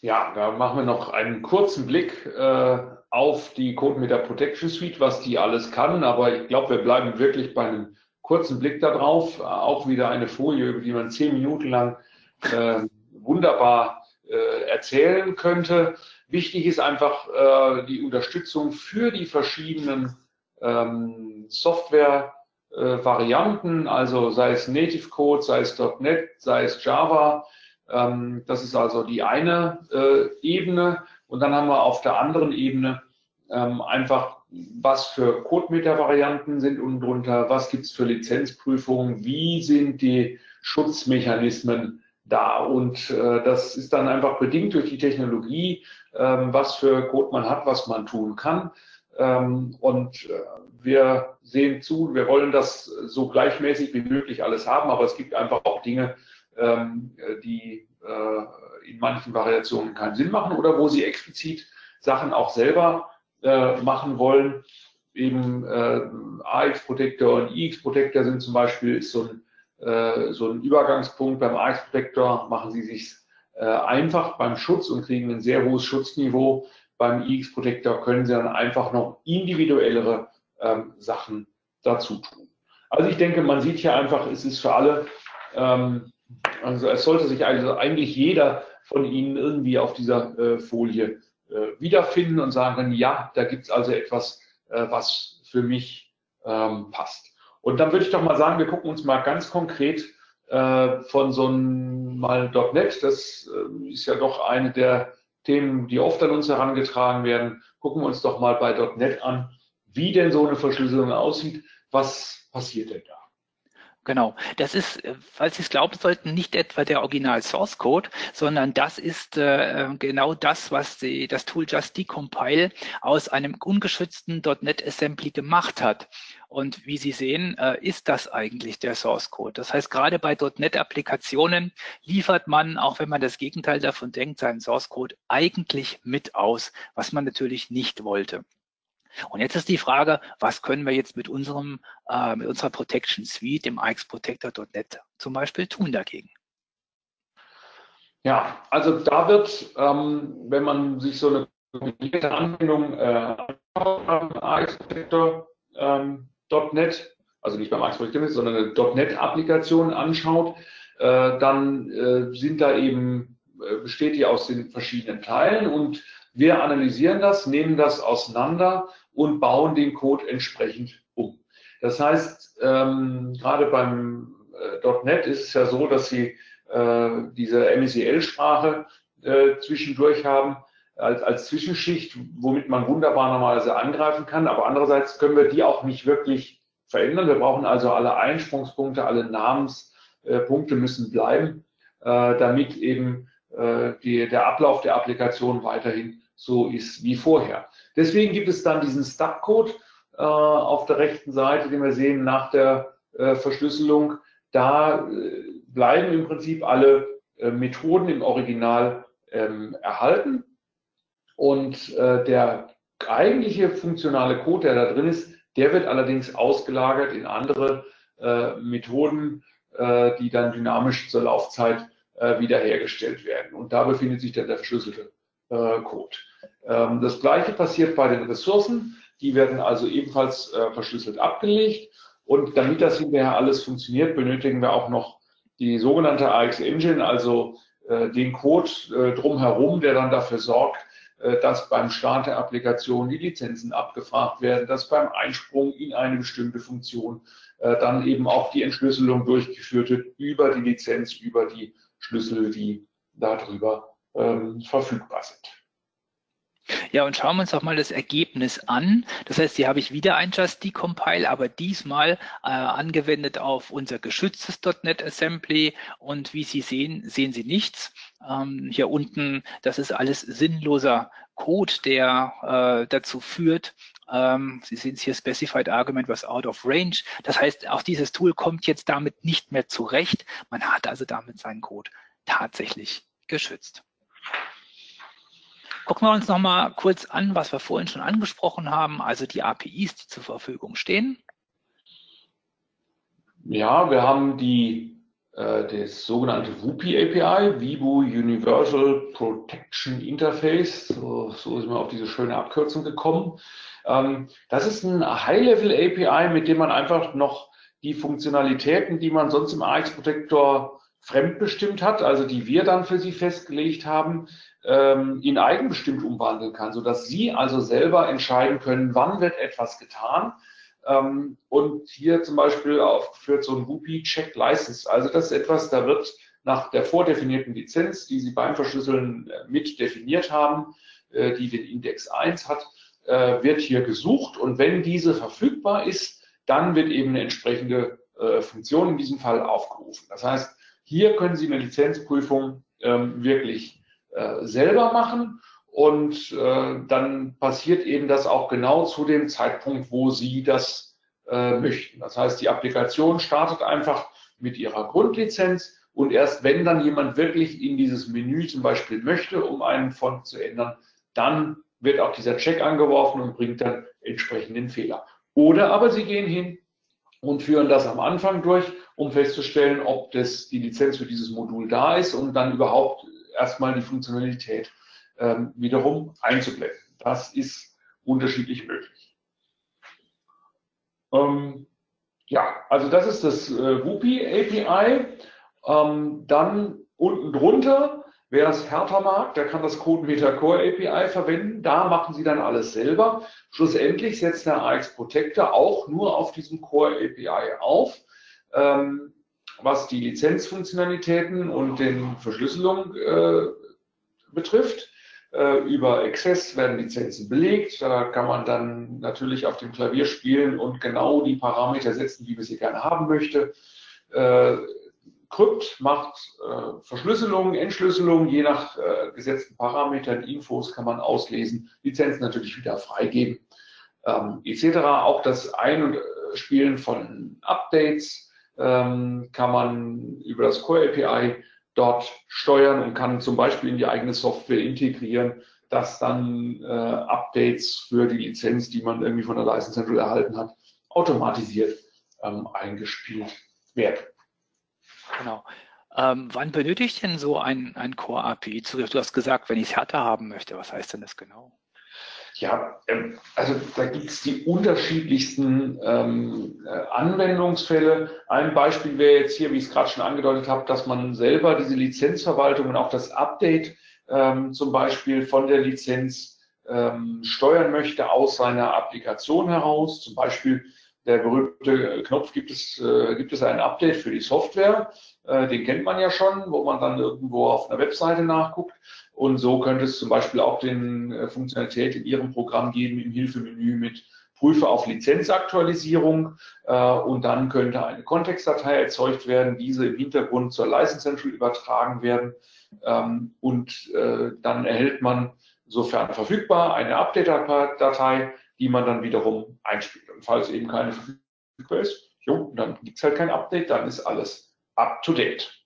Ja, da machen wir noch einen kurzen Blick äh, auf die CodeMeter Protection Suite, was die alles kann. Aber ich glaube, wir bleiben wirklich bei einem kurzen Blick darauf. Äh, auch wieder eine Folie, über die man zehn Minuten lang äh, wunderbar äh, erzählen könnte. Wichtig ist einfach äh, die Unterstützung für die verschiedenen ähm, Software äh, also sei es Native Code, sei es .NET, sei es Java. Ähm, das ist also die eine äh, Ebene. Und dann haben wir auf der anderen Ebene ähm, einfach, was für Codemeter-Varianten sind unten drunter, was gibt es für Lizenzprüfungen, wie sind die Schutzmechanismen da. Und äh, das ist dann einfach bedingt durch die Technologie, ähm, was für Code man hat, was man tun kann. Ähm, und äh, wir sehen zu, wir wollen das so gleichmäßig wie möglich alles haben, aber es gibt einfach auch Dinge, ähm, die äh, in manchen Variationen keinen Sinn machen oder wo sie explizit Sachen auch selber äh, machen wollen. Eben AX-Protector und IX-Protector sind zum Beispiel ist so ein, so ein Übergangspunkt. Beim AX-Protector machen sie sich einfach beim Schutz und kriegen ein sehr hohes Schutzniveau beim EX Protector können Sie dann einfach noch individuellere ähm, Sachen dazu tun. Also ich denke, man sieht hier einfach, es ist für alle, ähm, also es sollte sich also eigentlich jeder von Ihnen irgendwie auf dieser äh, Folie äh, wiederfinden und sagen, ja, da gibt es also etwas, äh, was für mich ähm, passt. Und dann würde ich doch mal sagen, wir gucken uns mal ganz konkret äh, von so einem mal .NET, das äh, ist ja doch eine der Themen, die oft an uns herangetragen werden. Gucken wir uns doch mal bei .NET an, wie denn so eine Verschlüsselung aussieht. Was passiert denn da? Genau, das ist, äh, falls Sie es glauben sollten, nicht etwa der Original Source Code, sondern das ist äh, genau das, was die, das Tool Just Decompile aus einem ungeschützten .NET Assembly gemacht hat. Und wie Sie sehen, äh, ist das eigentlich der Source Code. Das heißt, gerade bei .NET-Applikationen liefert man, auch wenn man das Gegenteil davon denkt, seinen Source Code eigentlich mit aus, was man natürlich nicht wollte. Und jetzt ist die Frage, was können wir jetzt mit unserem, äh, mit unserer Protection Suite, dem AXProtector.net zum Beispiel tun dagegen? Ja, also da wird, ähm, wenn man sich so eine kombinierte Anwendung äh, AXProtector.net, ähm, also nicht beim AXProtector, sondern eine .NET-Applikation anschaut, äh, dann äh, sind da eben, äh, besteht die aus den verschiedenen Teilen und wir analysieren das, nehmen das auseinander und bauen den Code entsprechend um. Das heißt, ähm, gerade beim äh, .NET ist es ja so, dass Sie äh, diese MECL-Sprache äh, zwischendurch haben als, als Zwischenschicht, womit man wunderbar normalerweise angreifen kann. Aber andererseits können wir die auch nicht wirklich verändern. Wir brauchen also alle Einsprungspunkte, alle Namenspunkte müssen bleiben, äh, damit eben äh, die, der Ablauf der Applikation weiterhin so ist wie vorher. Deswegen gibt es dann diesen Stubcode äh, auf der rechten Seite, den wir sehen nach der äh, Verschlüsselung. Da äh, bleiben im Prinzip alle äh, Methoden im Original ähm, erhalten. Und äh, der eigentliche funktionale Code, der da drin ist, der wird allerdings ausgelagert in andere Methoden, die dann dynamisch zur Laufzeit wiederhergestellt werden. Und da befindet sich dann der verschlüsselte Code. Ähm, das gleiche passiert bei den Ressourcen. Die werden also ebenfalls äh, verschlüsselt abgelegt. Und damit das hinterher alles funktioniert, benötigen wir auch noch die sogenannte AX Engine, also äh, den Code äh, drumherum, der dann dafür sorgt, dass beim Start der Applikation die Lizenzen abgefragt werden, dass beim Einsprung in eine bestimmte Funktion dann eben auch die Entschlüsselung durchgeführt wird über die Lizenz, über die Schlüssel, die darüber ähm, verfügbar sind. Ja, und schauen wir uns doch mal das Ergebnis an. Das heißt, hier habe ich wieder ein Just Decompile, aber diesmal äh, angewendet auf unser geschütztes .NET Assembly. Und wie Sie sehen, sehen Sie nichts. Ähm, hier unten, das ist alles sinnloser Code, der äh, dazu führt, ähm, Sie sehen es hier, Specified Argument was out of range. Das heißt, auch dieses Tool kommt jetzt damit nicht mehr zurecht. Man hat also damit seinen Code tatsächlich geschützt. Gucken wir uns noch mal kurz an, was wir vorhin schon angesprochen haben, also die APIs, die zur Verfügung stehen. Ja, wir haben die, äh, das sogenannte WUPI API, Vibu Universal Protection Interface. So, so ist man auf diese schöne Abkürzung gekommen. Ähm, das ist ein High-Level API, mit dem man einfach noch die Funktionalitäten, die man sonst im AX Protector fremdbestimmt hat, also die wir dann für Sie festgelegt haben, ähm, in eigenbestimmt umwandeln kann, sodass Sie also selber entscheiden können, wann wird etwas getan, Ähm, und hier zum Beispiel führt so ein WUPI Check License. Also das ist etwas, da wird nach der vordefinierten Lizenz, die Sie beim Verschlüsseln äh, mit definiert haben, äh, die den Index 1 hat, äh, wird hier gesucht und wenn diese verfügbar ist, dann wird eben eine entsprechende Funktion in diesem Fall aufgerufen. Das heißt, hier können Sie eine Lizenzprüfung ähm, wirklich selber machen und dann passiert eben das auch genau zu dem Zeitpunkt, wo Sie das möchten. Das heißt, die Applikation startet einfach mit Ihrer Grundlizenz und erst wenn dann jemand wirklich in dieses Menü zum Beispiel möchte, um einen Font zu ändern, dann wird auch dieser Check angeworfen und bringt dann entsprechend den Fehler. Oder aber Sie gehen hin und führen das am Anfang durch, um festzustellen, ob das, die Lizenz für dieses Modul da ist und dann überhaupt erstmal die Funktionalität ähm, wiederum einzublenden. Das ist unterschiedlich möglich. Ähm, ja, also das ist das äh, WUPI API. Ähm, dann unten drunter, wer es härter mag, der kann das CodeMeter Core API verwenden. Da machen Sie dann alles selber. Schlussendlich setzt der AX Protector auch nur auf diesem Core API auf. Ähm, was die Lizenzfunktionalitäten und den Verschlüsselung äh, betrifft. Äh, über Access werden Lizenzen belegt. Da kann man dann natürlich auf dem Klavier spielen und genau die Parameter setzen, wie man sie gerne haben möchte. Äh, Krypt macht äh, Verschlüsselung, Entschlüsselung, je nach äh, gesetzten Parametern, Infos kann man auslesen, Lizenzen natürlich wieder freigeben, ähm, etc. Auch das Ein- und äh, Spielen von Updates ähm, kann man über das Core API dort steuern und kann zum Beispiel in die eigene Software integrieren, dass dann äh, Updates für die Lizenz, die man irgendwie von der License Central erhalten hat, automatisiert ähm, eingespielt werden. Genau. Ähm, wann benötigt denn so ein, ein Core API Zugriff? Du hast gesagt, wenn ich es härter haben möchte. Was heißt denn das genau? Ja, ähm, also da gibt es die unterschiedlichsten ähm, äh, Anwendungsfälle. Ein Beispiel wäre jetzt hier, wie ich es gerade schon angedeutet habe, dass man selber diese Lizenzverwaltung und auch das Update ähm, zum Beispiel von der Lizenz ähm, steuern möchte aus seiner Applikation heraus. Zum Beispiel der berühmte Knopf gibt es, äh, gibt es ein Update für die Software. Äh, den kennt man ja schon, wo man dann irgendwo auf einer Webseite nachguckt. Und so könnte es zum Beispiel auch den äh, Funktionalität in Ihrem Programm geben im Hilfemenü mit Prüfe auf Lizenzaktualisierung äh, und dann könnte eine Kontextdatei erzeugt werden, diese im Hintergrund zur License Central übertragen werden ähm, und äh, dann erhält man, sofern verfügbar, eine Update-Datei, die man dann wiederum einspielt. Und falls eben keine verfügbar ist, jo, dann gibt es halt kein Update, dann ist alles up to date.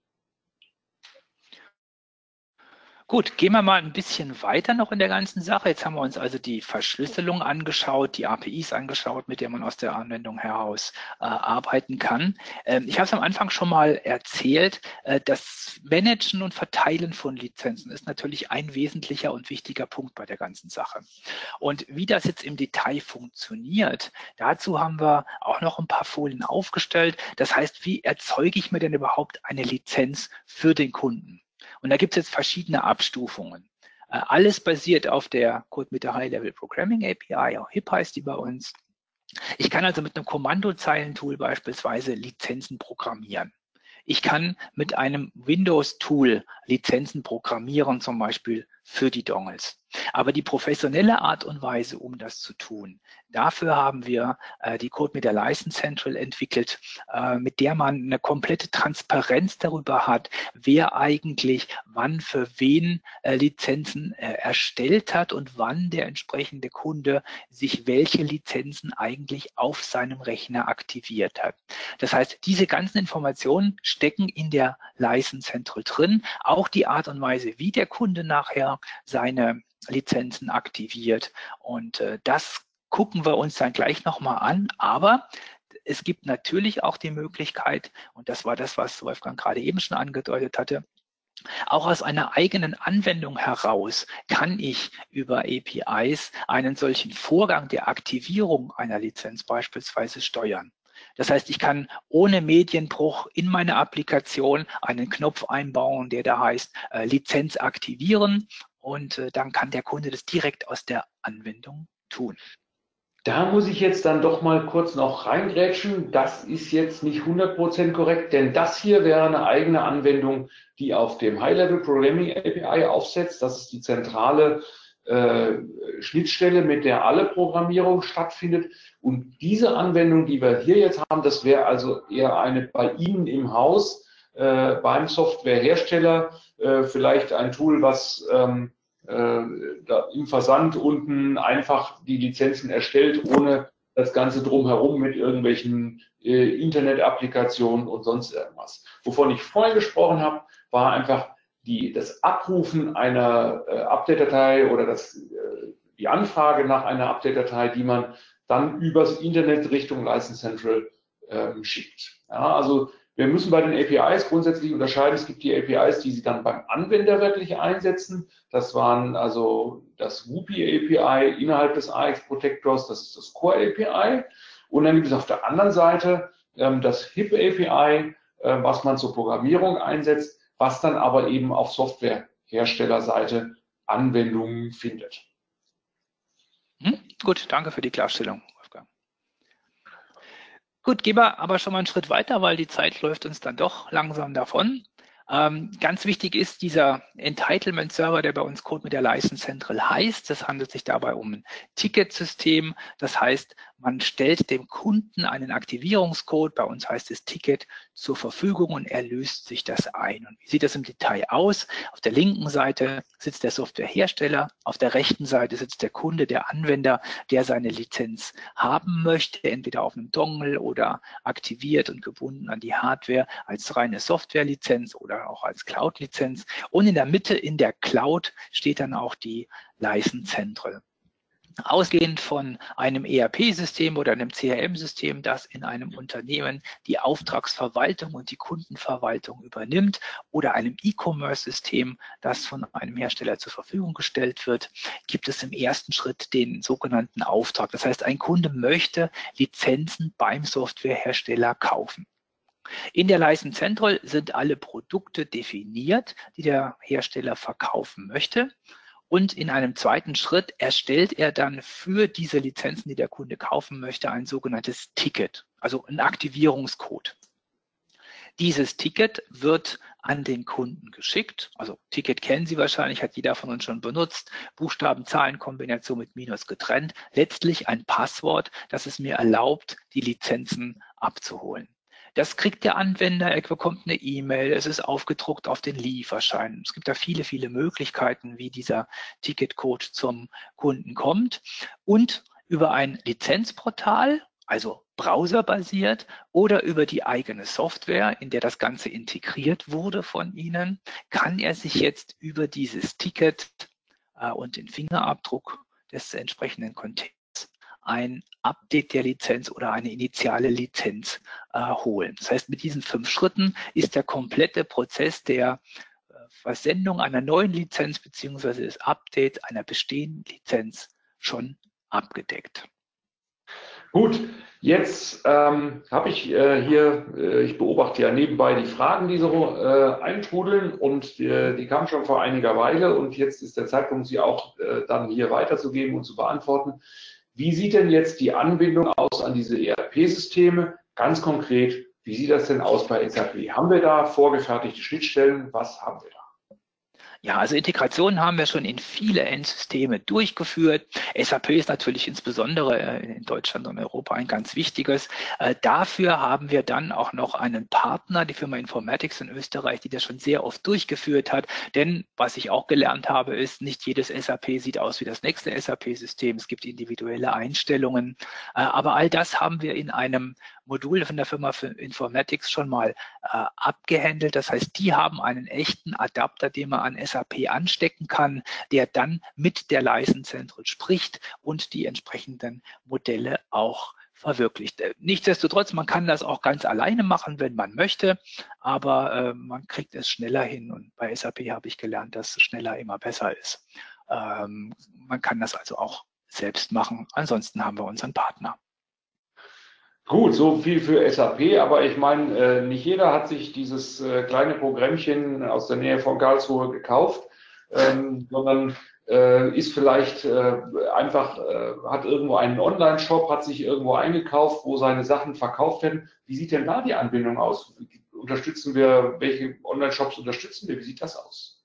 Gut, gehen wir mal ein bisschen weiter noch in der ganzen Sache. Jetzt haben wir uns also die Verschlüsselung angeschaut, die APIs angeschaut, mit der man aus der Anwendung heraus äh, arbeiten kann. Ähm, ich habe es am Anfang schon mal erzählt, äh, das Managen und Verteilen von Lizenzen ist natürlich ein wesentlicher und wichtiger Punkt bei der ganzen Sache. Und wie das jetzt im Detail funktioniert, dazu haben wir auch noch ein paar Folien aufgestellt. Das heißt, wie erzeuge ich mir denn überhaupt eine Lizenz für den Kunden? Und da gibt es jetzt verschiedene Abstufungen. Äh, alles basiert auf der CodeMeter High-Level Programming API, auch HIP heißt die bei uns. Ich kann also mit einem Kommandozeilentool beispielsweise Lizenzen programmieren. Ich kann mit einem Windows-Tool Lizenzen programmieren, zum Beispiel für die Dongles. Aber die professionelle Art und Weise, um das zu tun, dafür haben wir äh, die Code mit der License Central entwickelt, äh, mit der man eine komplette Transparenz darüber hat, wer eigentlich wann für wen äh, Lizenzen äh, erstellt hat und wann der entsprechende Kunde sich welche Lizenzen eigentlich auf seinem Rechner aktiviert hat. Das heißt, diese ganzen Informationen stecken in der License Central drin, auch die Art und Weise, wie der Kunde nachher seine Lizenzen aktiviert. Und äh, das gucken wir uns dann gleich nochmal an. Aber es gibt natürlich auch die Möglichkeit, und das war das, was Wolfgang gerade eben schon angedeutet hatte, auch aus einer eigenen Anwendung heraus kann ich über APIs einen solchen Vorgang der Aktivierung einer Lizenz beispielsweise steuern. Das heißt, ich kann ohne Medienbruch in meine Applikation einen Knopf einbauen, der da heißt äh, Lizenz aktivieren und äh, dann kann der Kunde das direkt aus der Anwendung tun. Da muss ich jetzt dann doch mal kurz noch reingrätschen. Das ist jetzt nicht 100% korrekt, denn das hier wäre eine eigene Anwendung, die auf dem High-Level Programming API aufsetzt. Das ist die zentrale äh, Schnittstelle, mit der alle Programmierung stattfindet. Und diese Anwendung, die wir hier jetzt haben, das wäre also eher eine bei Ihnen im Haus, äh, beim Softwarehersteller, äh, vielleicht ein Tool, was ähm, äh, im Versand unten einfach die Lizenzen erstellt, ohne das Ganze drumherum mit irgendwelchen äh, Internet-Applikationen und sonst irgendwas. Wovon ich vorhin gesprochen habe, war einfach die, das Abrufen einer äh, Update-Datei oder das, äh, die Anfrage nach einer Update-Datei, die man dann übers Internet Richtung License Central ähm, schickt. Ja, also wir müssen bei den APIs grundsätzlich unterscheiden. Es gibt die APIs, die Sie dann beim Anwender wirklich einsetzen. Das waren also das WUPI API innerhalb des AX Protectors, das ist das Core API. Und dann gibt es auf der anderen Seite ähm, das HIP API, äh, was man zur Programmierung einsetzt, was dann aber eben auf Softwareherstellerseite Anwendungen findet. Hm, gut, danke für die Klarstellung. Gut, gehen wir aber schon mal einen Schritt weiter, weil die Zeit läuft uns dann doch langsam davon. Ähm, ganz wichtig ist dieser Entitlement-Server, der bei uns Code mit der License Central heißt. Es handelt sich dabei um ein Ticketsystem. Das heißt, man stellt dem Kunden einen Aktivierungscode, bei uns heißt es Ticket, zur Verfügung und er löst sich das ein. Und wie sieht das im Detail aus? Auf der linken Seite sitzt der Softwarehersteller, auf der rechten Seite sitzt der Kunde, der Anwender, der seine Lizenz haben möchte, entweder auf einem Dongle oder aktiviert und gebunden an die Hardware als reine Softwarelizenz oder auch als Cloud-Lizenz. Und in der Mitte in der Cloud steht dann auch die License Central. Ausgehend von einem ERP-System oder einem CRM-System, das in einem Unternehmen die Auftragsverwaltung und die Kundenverwaltung übernimmt oder einem E-Commerce-System, das von einem Hersteller zur Verfügung gestellt wird, gibt es im ersten Schritt den sogenannten Auftrag. Das heißt, ein Kunde möchte Lizenzen beim Softwarehersteller kaufen. In der License Central sind alle Produkte definiert, die der Hersteller verkaufen möchte. Und in einem zweiten Schritt erstellt er dann für diese Lizenzen, die der Kunde kaufen möchte, ein sogenanntes Ticket, also ein Aktivierungscode. Dieses Ticket wird an den Kunden geschickt. Also Ticket kennen Sie wahrscheinlich, hat jeder von uns schon benutzt. Buchstaben, Zahlen, Kombination mit Minus getrennt. Letztlich ein Passwort, das es mir erlaubt, die Lizenzen abzuholen. Das kriegt der Anwender, er bekommt eine E-Mail, es ist aufgedruckt auf den Lieferschein. Es gibt da viele, viele Möglichkeiten, wie dieser Ticketcode zum Kunden kommt. Und über ein Lizenzportal, also browserbasiert oder über die eigene Software, in der das Ganze integriert wurde von Ihnen, kann er sich jetzt über dieses Ticket äh, und den Fingerabdruck des entsprechenden Containers ein Update der Lizenz oder eine initiale Lizenz äh, holen. Das heißt, mit diesen fünf Schritten ist der komplette Prozess der äh, Versendung einer neuen Lizenz beziehungsweise des Updates einer bestehenden Lizenz schon abgedeckt. Gut, jetzt ähm, habe ich äh, hier, äh, ich beobachte ja nebenbei die Fragen, die so äh, eintrudeln und äh, die kamen schon vor einiger Weile und jetzt ist der Zeitpunkt, sie auch äh, dann hier weiterzugeben und zu beantworten. Wie sieht denn jetzt die Anbindung aus an diese ERP-Systeme? Ganz konkret, wie sieht das denn aus bei SAP? Haben wir da vorgefertigte Schnittstellen? Was haben wir? Ja, also Integrationen haben wir schon in viele Endsysteme durchgeführt. SAP ist natürlich insbesondere äh, in Deutschland und Europa ein ganz wichtiges. Äh, dafür haben wir dann auch noch einen Partner, die Firma Informatics in Österreich, die das schon sehr oft durchgeführt hat. Denn was ich auch gelernt habe, ist, nicht jedes SAP sieht aus wie das nächste SAP-System. Es gibt individuelle Einstellungen. Äh, aber all das haben wir in einem Modul von der Firma Informatics schon mal abgehandelt. Das heißt, die haben einen echten Adapter, den man an SAP anstecken kann, der dann mit der Central spricht und die entsprechenden Modelle auch verwirklicht. Äh, nichtsdestotrotz, man kann das auch ganz alleine machen, wenn man möchte, aber äh, man kriegt es schneller hin und bei SAP habe ich gelernt, dass schneller immer besser ist. Ähm, man kann das also auch selbst machen. Ansonsten haben wir unseren Partner. Gut, so viel für SAP, aber ich meine, äh, nicht jeder hat sich dieses äh, kleine Programmchen aus der Nähe von Karlsruhe gekauft, ähm, sondern äh, ist vielleicht äh, einfach, äh, hat irgendwo einen Online-Shop, hat sich irgendwo eingekauft, wo seine Sachen verkauft werden. Wie sieht denn da die Anbindung aus? Unterstützen wir, welche Online-Shops unterstützen wir? Wie sieht das aus?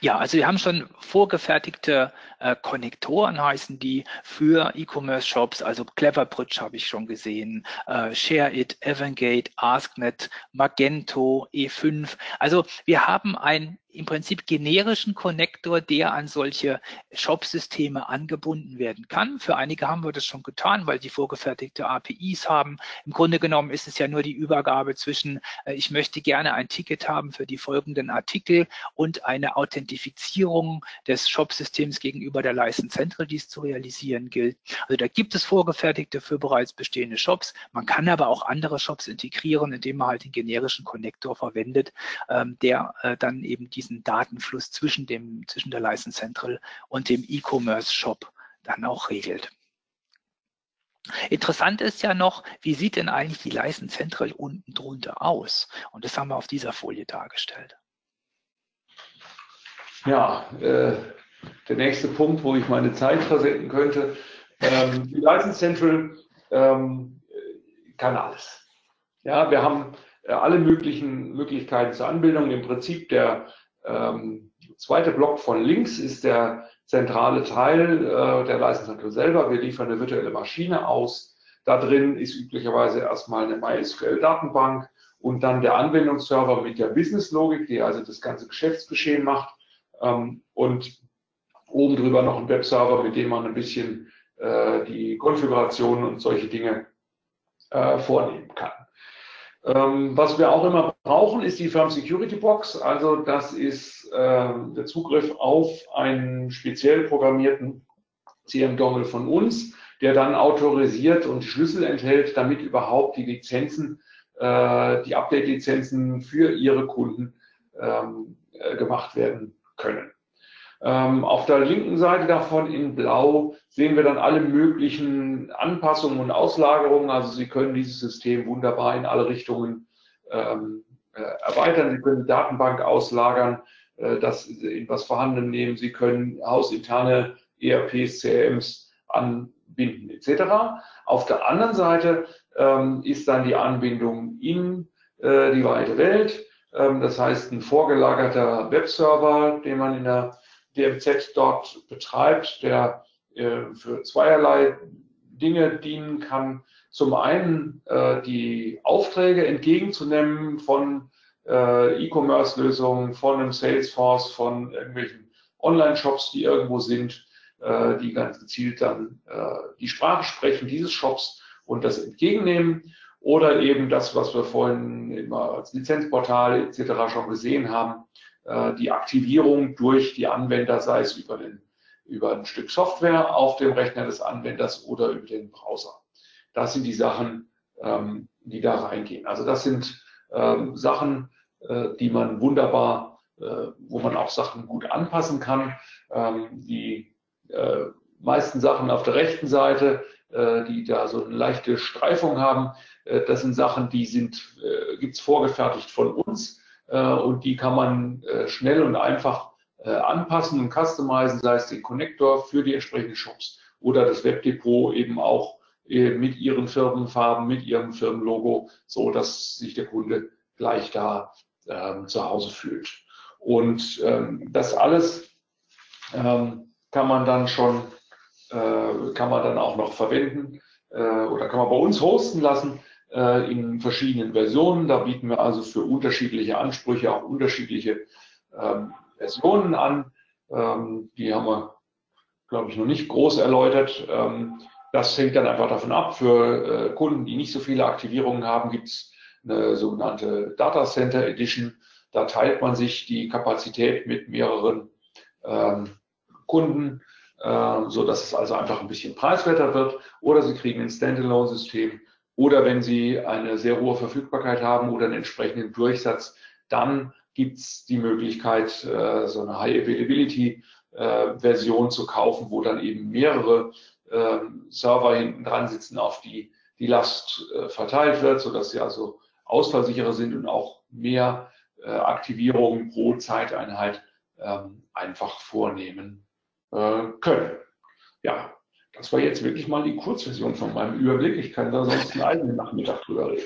Ja, also wir haben schon vorgefertigte äh, Konnektoren, heißen die, für E-Commerce-Shops. Also Cleverbridge habe ich schon gesehen, äh, ShareIt, Evangate, AskNet, Magento, E5. Also wir haben ein im Prinzip generischen Konnektor, der an solche Shop-Systeme angebunden werden kann. Für einige haben wir das schon getan, weil sie vorgefertigte APIs haben. Im Grunde genommen ist es ja nur die Übergabe zwischen, äh, ich möchte gerne ein Ticket haben für die folgenden Artikel und eine Authentifizierung des Shop-Systems gegenüber der License Central, die es zu realisieren gilt. Also da gibt es vorgefertigte für bereits bestehende Shops. Man kann aber auch andere Shops integrieren, indem man halt den generischen Konnektor verwendet, ähm, der äh, dann eben diese diesen Datenfluss zwischen, dem, zwischen der License Central und dem E-Commerce Shop dann auch regelt. Interessant ist ja noch, wie sieht denn eigentlich die License Central unten drunter aus? Und das haben wir auf dieser Folie dargestellt. Ja, äh, der nächste Punkt, wo ich meine Zeit versenden könnte. Ähm, die License Central ähm, kann alles. Ja, wir haben äh, alle möglichen Möglichkeiten zur Anbindung. Im Prinzip der ähm, zweite Block von links ist der zentrale Teil äh, der Leistungszentrum selber. Wir liefern eine virtuelle Maschine aus. Da drin ist üblicherweise erstmal eine MySQL-Datenbank und dann der Anwendungsserver mit der Business-Logik, die also das ganze Geschäftsgeschehen macht. Ähm, und oben drüber noch ein Webserver, mit dem man ein bisschen äh, die Konfiguration und solche Dinge äh, vornehmen kann. Ähm, was wir auch immer brauchen, ist die Firm Security Box. Also das ist ähm, der Zugriff auf einen speziell programmierten CM-Dongle von uns, der dann autorisiert und Schlüssel enthält, damit überhaupt die Lizenzen, äh, die Update-Lizenzen für Ihre Kunden ähm, äh, gemacht werden können. Ähm, auf der linken Seite davon in Blau sehen wir dann alle möglichen Anpassungen und Auslagerungen. Also Sie können dieses System wunderbar in alle Richtungen ähm, äh, erweitern. Sie können die Datenbank auslagern, äh, das in was vorhanden nehmen. Sie können hausinterne ERPs, CRMs anbinden etc. Auf der anderen Seite ähm, ist dann die Anbindung in äh, die weite Welt. Das heißt, ein vorgelagerter Webserver, den man in der DMZ dort betreibt, der äh, für zweierlei Dinge dienen kann. Zum einen äh, die Aufträge entgegenzunehmen von äh, E-Commerce-Lösungen, von einem Salesforce, von irgendwelchen Online-Shops, die irgendwo sind, äh, die ganz gezielt dann äh, die Sprache sprechen dieses Shops und das entgegennehmen. Oder eben das, was wir vorhin immer als Lizenzportal etc. schon gesehen haben, äh, die Aktivierung durch die Anwender, sei es über, den, über ein Stück Software auf dem Rechner des Anwenders oder über den Browser. Das sind die Sachen, ähm, die da reingehen. Also das sind ähm, Sachen, äh, die man wunderbar, äh, wo man auch Sachen gut anpassen kann. Ähm, die meisten Sachen auf der rechten Seite, die da so eine leichte Streifung haben, das sind Sachen, die sind, gibt's vorgefertigt von uns äh, und die kann man äh, schnell und einfach äh, anpassen und customizen, sei es den Connector für die entsprechenden Shops oder das Webdepot eben auch mit ihren Firmenfarben, mit ihrem Firmenlogo, so dass sich der Kunde gleich da ähm, zu Hause fühlt. Und ähm, das alles ähm, kann man dann schon, äh, kann man dann auch noch verwenden äh, oder kann man bei uns hosten lassen äh, in verschiedenen Versionen. Da bieten wir also für unterschiedliche Ansprüche auch unterschiedliche ähm, Versionen an. Ähm, die haben wir, glaube ich, noch nicht groß erläutert. Ähm, das hängt dann einfach davon ab. Für äh, Kunden, die nicht so viele Aktivierungen haben, gibt es eine sogenannte Data Center Edition. Da teilt man sich die Kapazität mit mehreren ähm, Kunden, äh, so es also einfach ein bisschen preiswerter wird. Oder Sie kriegen ein Standalone-System, oder wenn Sie eine sehr hohe Verfügbarkeit haben oder einen entsprechenden Durchsatz, dann gibt es die Möglichkeit, äh, so eine High Availability Version zu kaufen, wo dann eben mehrere äh, Server hinten dran sitzen, auf die die Last äh, verteilt wird, sodass sie also ausfallsicherer sind und auch mehr äh, Aktivierungen pro Zeiteinheit ähm, einfach vornehmen können. Ja, das war jetzt wirklich mal die Kurzversion von meinem Überblick. Ich kann da sonst einen eigenen Nachmittag drüber reden.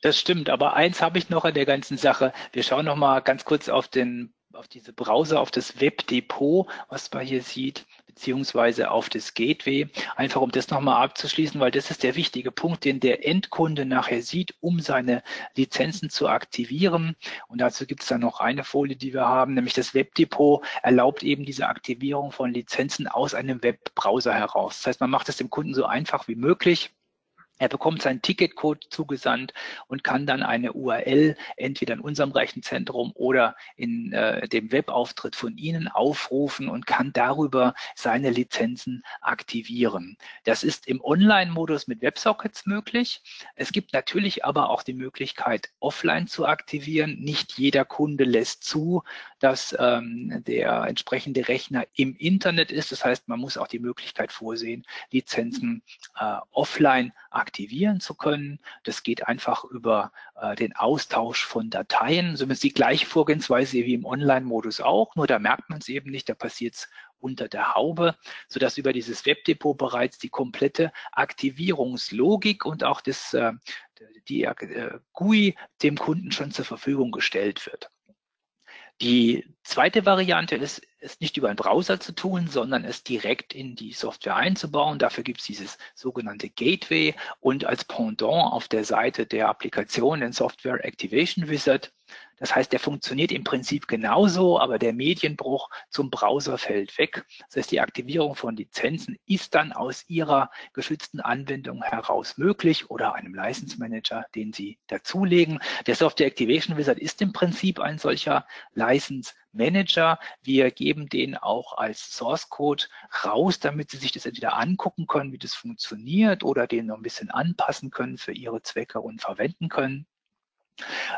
Das stimmt, aber eins habe ich noch an der ganzen Sache. Wir schauen noch mal ganz kurz auf den auf diese Browser, auf das Webdepot, was man hier sieht, beziehungsweise auf das Gateway, einfach um das nochmal abzuschließen, weil das ist der wichtige Punkt, den der Endkunde nachher sieht, um seine Lizenzen zu aktivieren. Und dazu gibt es dann noch eine Folie, die wir haben, nämlich das Webdepot erlaubt eben diese Aktivierung von Lizenzen aus einem Webbrowser heraus. Das heißt, man macht es dem Kunden so einfach wie möglich. Er bekommt seinen Ticketcode zugesandt und kann dann eine URL entweder in unserem Rechenzentrum oder in äh, dem Webauftritt von Ihnen aufrufen und kann darüber seine Lizenzen aktivieren. Das ist im Online-Modus mit WebSockets möglich. Es gibt natürlich aber auch die Möglichkeit, offline zu aktivieren. Nicht jeder Kunde lässt zu, dass ähm, der entsprechende Rechner im Internet ist. Das heißt, man muss auch die Möglichkeit vorsehen, Lizenzen äh, offline aktivieren zu können. Das geht einfach über äh, den Austausch von Dateien. So ist die gleiche Vorgehensweise wie im Online-Modus auch, nur da merkt man es eben nicht, da passiert es unter der Haube, sodass über dieses Webdepot bereits die komplette Aktivierungslogik und auch das, äh, die äh, GUI dem Kunden schon zur Verfügung gestellt wird. Die zweite Variante ist, es nicht über einen Browser zu tun, sondern es direkt in die Software einzubauen. Dafür gibt es dieses sogenannte Gateway und als Pendant auf der Seite der Applikation den Software Activation Wizard. Das heißt, der funktioniert im Prinzip genauso, aber der Medienbruch zum Browser fällt weg. Das heißt, die Aktivierung von Lizenzen ist dann aus Ihrer geschützten Anwendung heraus möglich oder einem License Manager, den Sie dazulegen. Der Software Activation Wizard ist im Prinzip ein solcher License Manager. Wir geben den auch als Source Code raus, damit Sie sich das entweder angucken können, wie das funktioniert oder den noch ein bisschen anpassen können für Ihre Zwecke und verwenden können.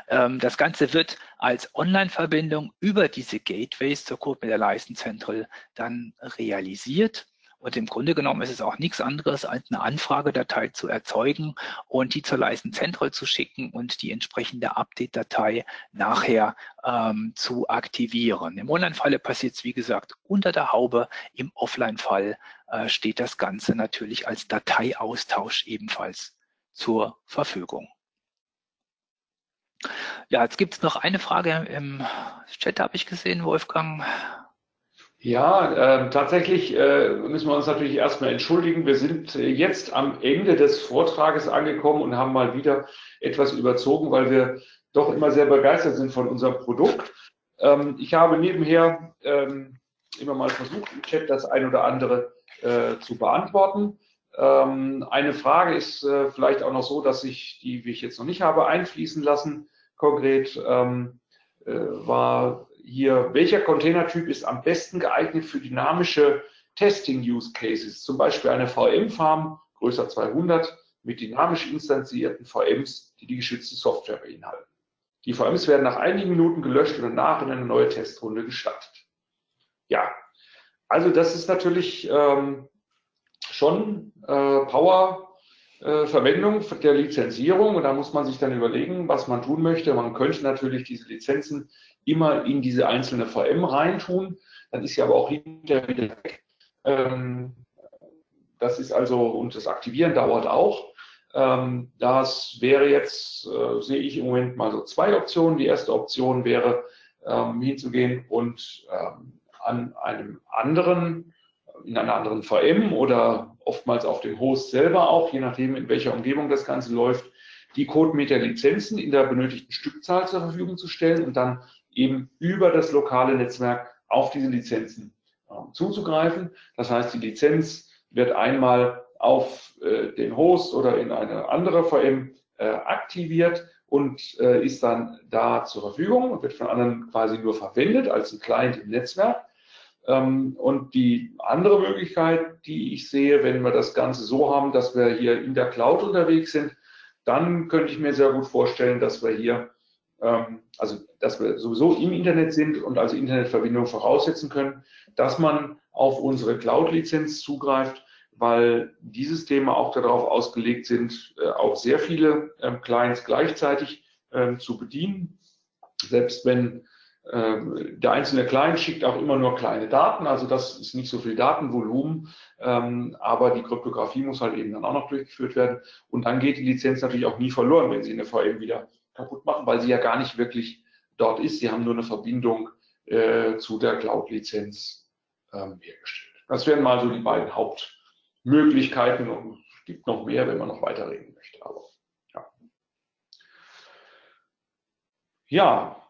Ähm, das Ganze wird als Online-Verbindung über diese Gateways zur CodeMeter License Central dann realisiert. Und im Grunde genommen ist es auch nichts anderes, als eine Anfragedatei zu erzeugen und die zur License Central zu schicken und die entsprechende Update-Datei nachher ähm, zu aktivieren. Im Online-Falle passiert es, wie gesagt, unter der Haube. Im Offline-Fall äh, steht das Ganze natürlich als Dateiaustausch ebenfalls zur Verfügung. Ja, jetzt gibt es noch eine Frage im Chat, habe ich gesehen, Wolfgang. Ja, äh, tatsächlich äh, müssen wir uns natürlich erstmal entschuldigen. Wir sind äh, jetzt am Ende des Vortrages angekommen und haben mal wieder etwas überzogen, weil wir doch immer sehr begeistert sind von unserem Produkt. Ähm, ich habe nebenher ähm, immer mal versucht, im Chat das ein oder andere äh, zu beantworten. Ähm, eine Frage ist äh, vielleicht auch noch so, dass ich, die ich jetzt noch nicht habe einfließen lassen, konkret ähm, äh, war hier, welcher Containertyp ist am besten geeignet für dynamische Testing-Use-Cases, zum Beispiel eine VM-Farm größer 200 mit dynamisch instanzierten VMs, die die geschützte Software beinhalten. Die VMs werden nach einigen Minuten gelöscht und danach in eine neue Testrunde gestartet. Ja, also das ist natürlich ähm, schon äh, Power Verwendung der Lizenzierung und da muss man sich dann überlegen, was man tun möchte. Man könnte natürlich diese Lizenzen immer in diese einzelne VM reintun, dann ist sie aber auch hinterher wieder weg. Ähm, das ist also, und das Aktivieren dauert auch. Ähm, das wäre jetzt, äh, sehe ich im Moment mal so zwei Optionen. Die erste Option wäre, ähm, hinzugehen und an einem anderen in einer anderen VM oder oftmals auf dem Host selber auch, je nachdem, in welcher Umgebung das Ganze läuft, die Codemeter-Lizenzen in der benötigten Stückzahl zur Verfügung zu stellen und dann eben über das lokale Netzwerk auf diese Lizenzen äh, zuzugreifen. Das heißt, die Lizenz wird einmal auf äh, den Host oder in eine andere VM äh, aktiviert und äh, ist dann da zur Verfügung und wird von anderen quasi nur verwendet als ein Client im Netzwerk. Ähm, und die andere Möglichkeit, die ich sehe, wenn wir das Ganze so haben, dass wir hier in der Cloud unterwegs sind, dann könnte ich mir sehr gut vorstellen, dass wir hier, ähm, also dass wir sowieso im Internet sind und also Internetverbindung voraussetzen können, dass man auf unsere Cloud-Lizenz zugreift, weil die Systeme auch darauf ausgelegt sind, äh, auch sehr viele ähm, Clients gleichzeitig zu bedienen. Selbst wenn der einzelne Client schickt auch immer nur kleine Daten, also das ist nicht so viel Datenvolumen, ähm, aber die Kryptographie muss halt eben dann auch noch durchgeführt werden. Und dann geht die Lizenz natürlich auch nie verloren, wenn Sie eine VM wieder kaputt machen, weil sie ja gar nicht wirklich dort ist. Sie haben nur eine Verbindung äh, zu der Cloud-Lizenz ähm, hergestellt. Das wären mal so die beiden Hauptmöglichkeiten und es gibt noch mehr, wenn man noch weiterreden möchte. Aber ja. Ja,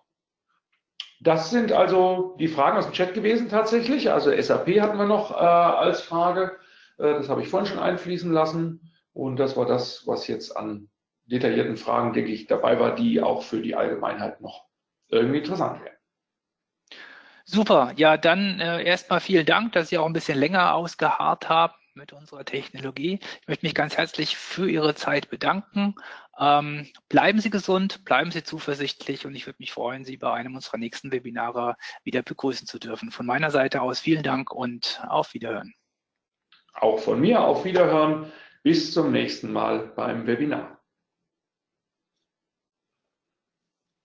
das sind also die Fragen aus dem Chat gewesen tatsächlich. Also SAP hatten wir noch äh, als Frage. Äh, das habe ich vorhin schon einfließen lassen. Und das war das, was jetzt an detaillierten Fragen, denke ich, dabei war, die auch für die Allgemeinheit noch irgendwie interessant wären. Super, ja, dann äh, erstmal vielen Dank, dass Sie auch ein bisschen länger ausgeharrt haben mit unserer Technologie. Ich möchte mich ganz herzlich für Ihre Zeit bedanken. Ähm, bleiben Sie gesund, bleiben Sie zuversichtlich und ich würde mich freuen, Sie bei einem unserer nächsten Webinare wieder begrüßen zu dürfen. Von meiner Seite aus vielen Dank und auf Wiederhören. Auch von mir auf Wiederhören. Bis zum nächsten Mal beim Webinar.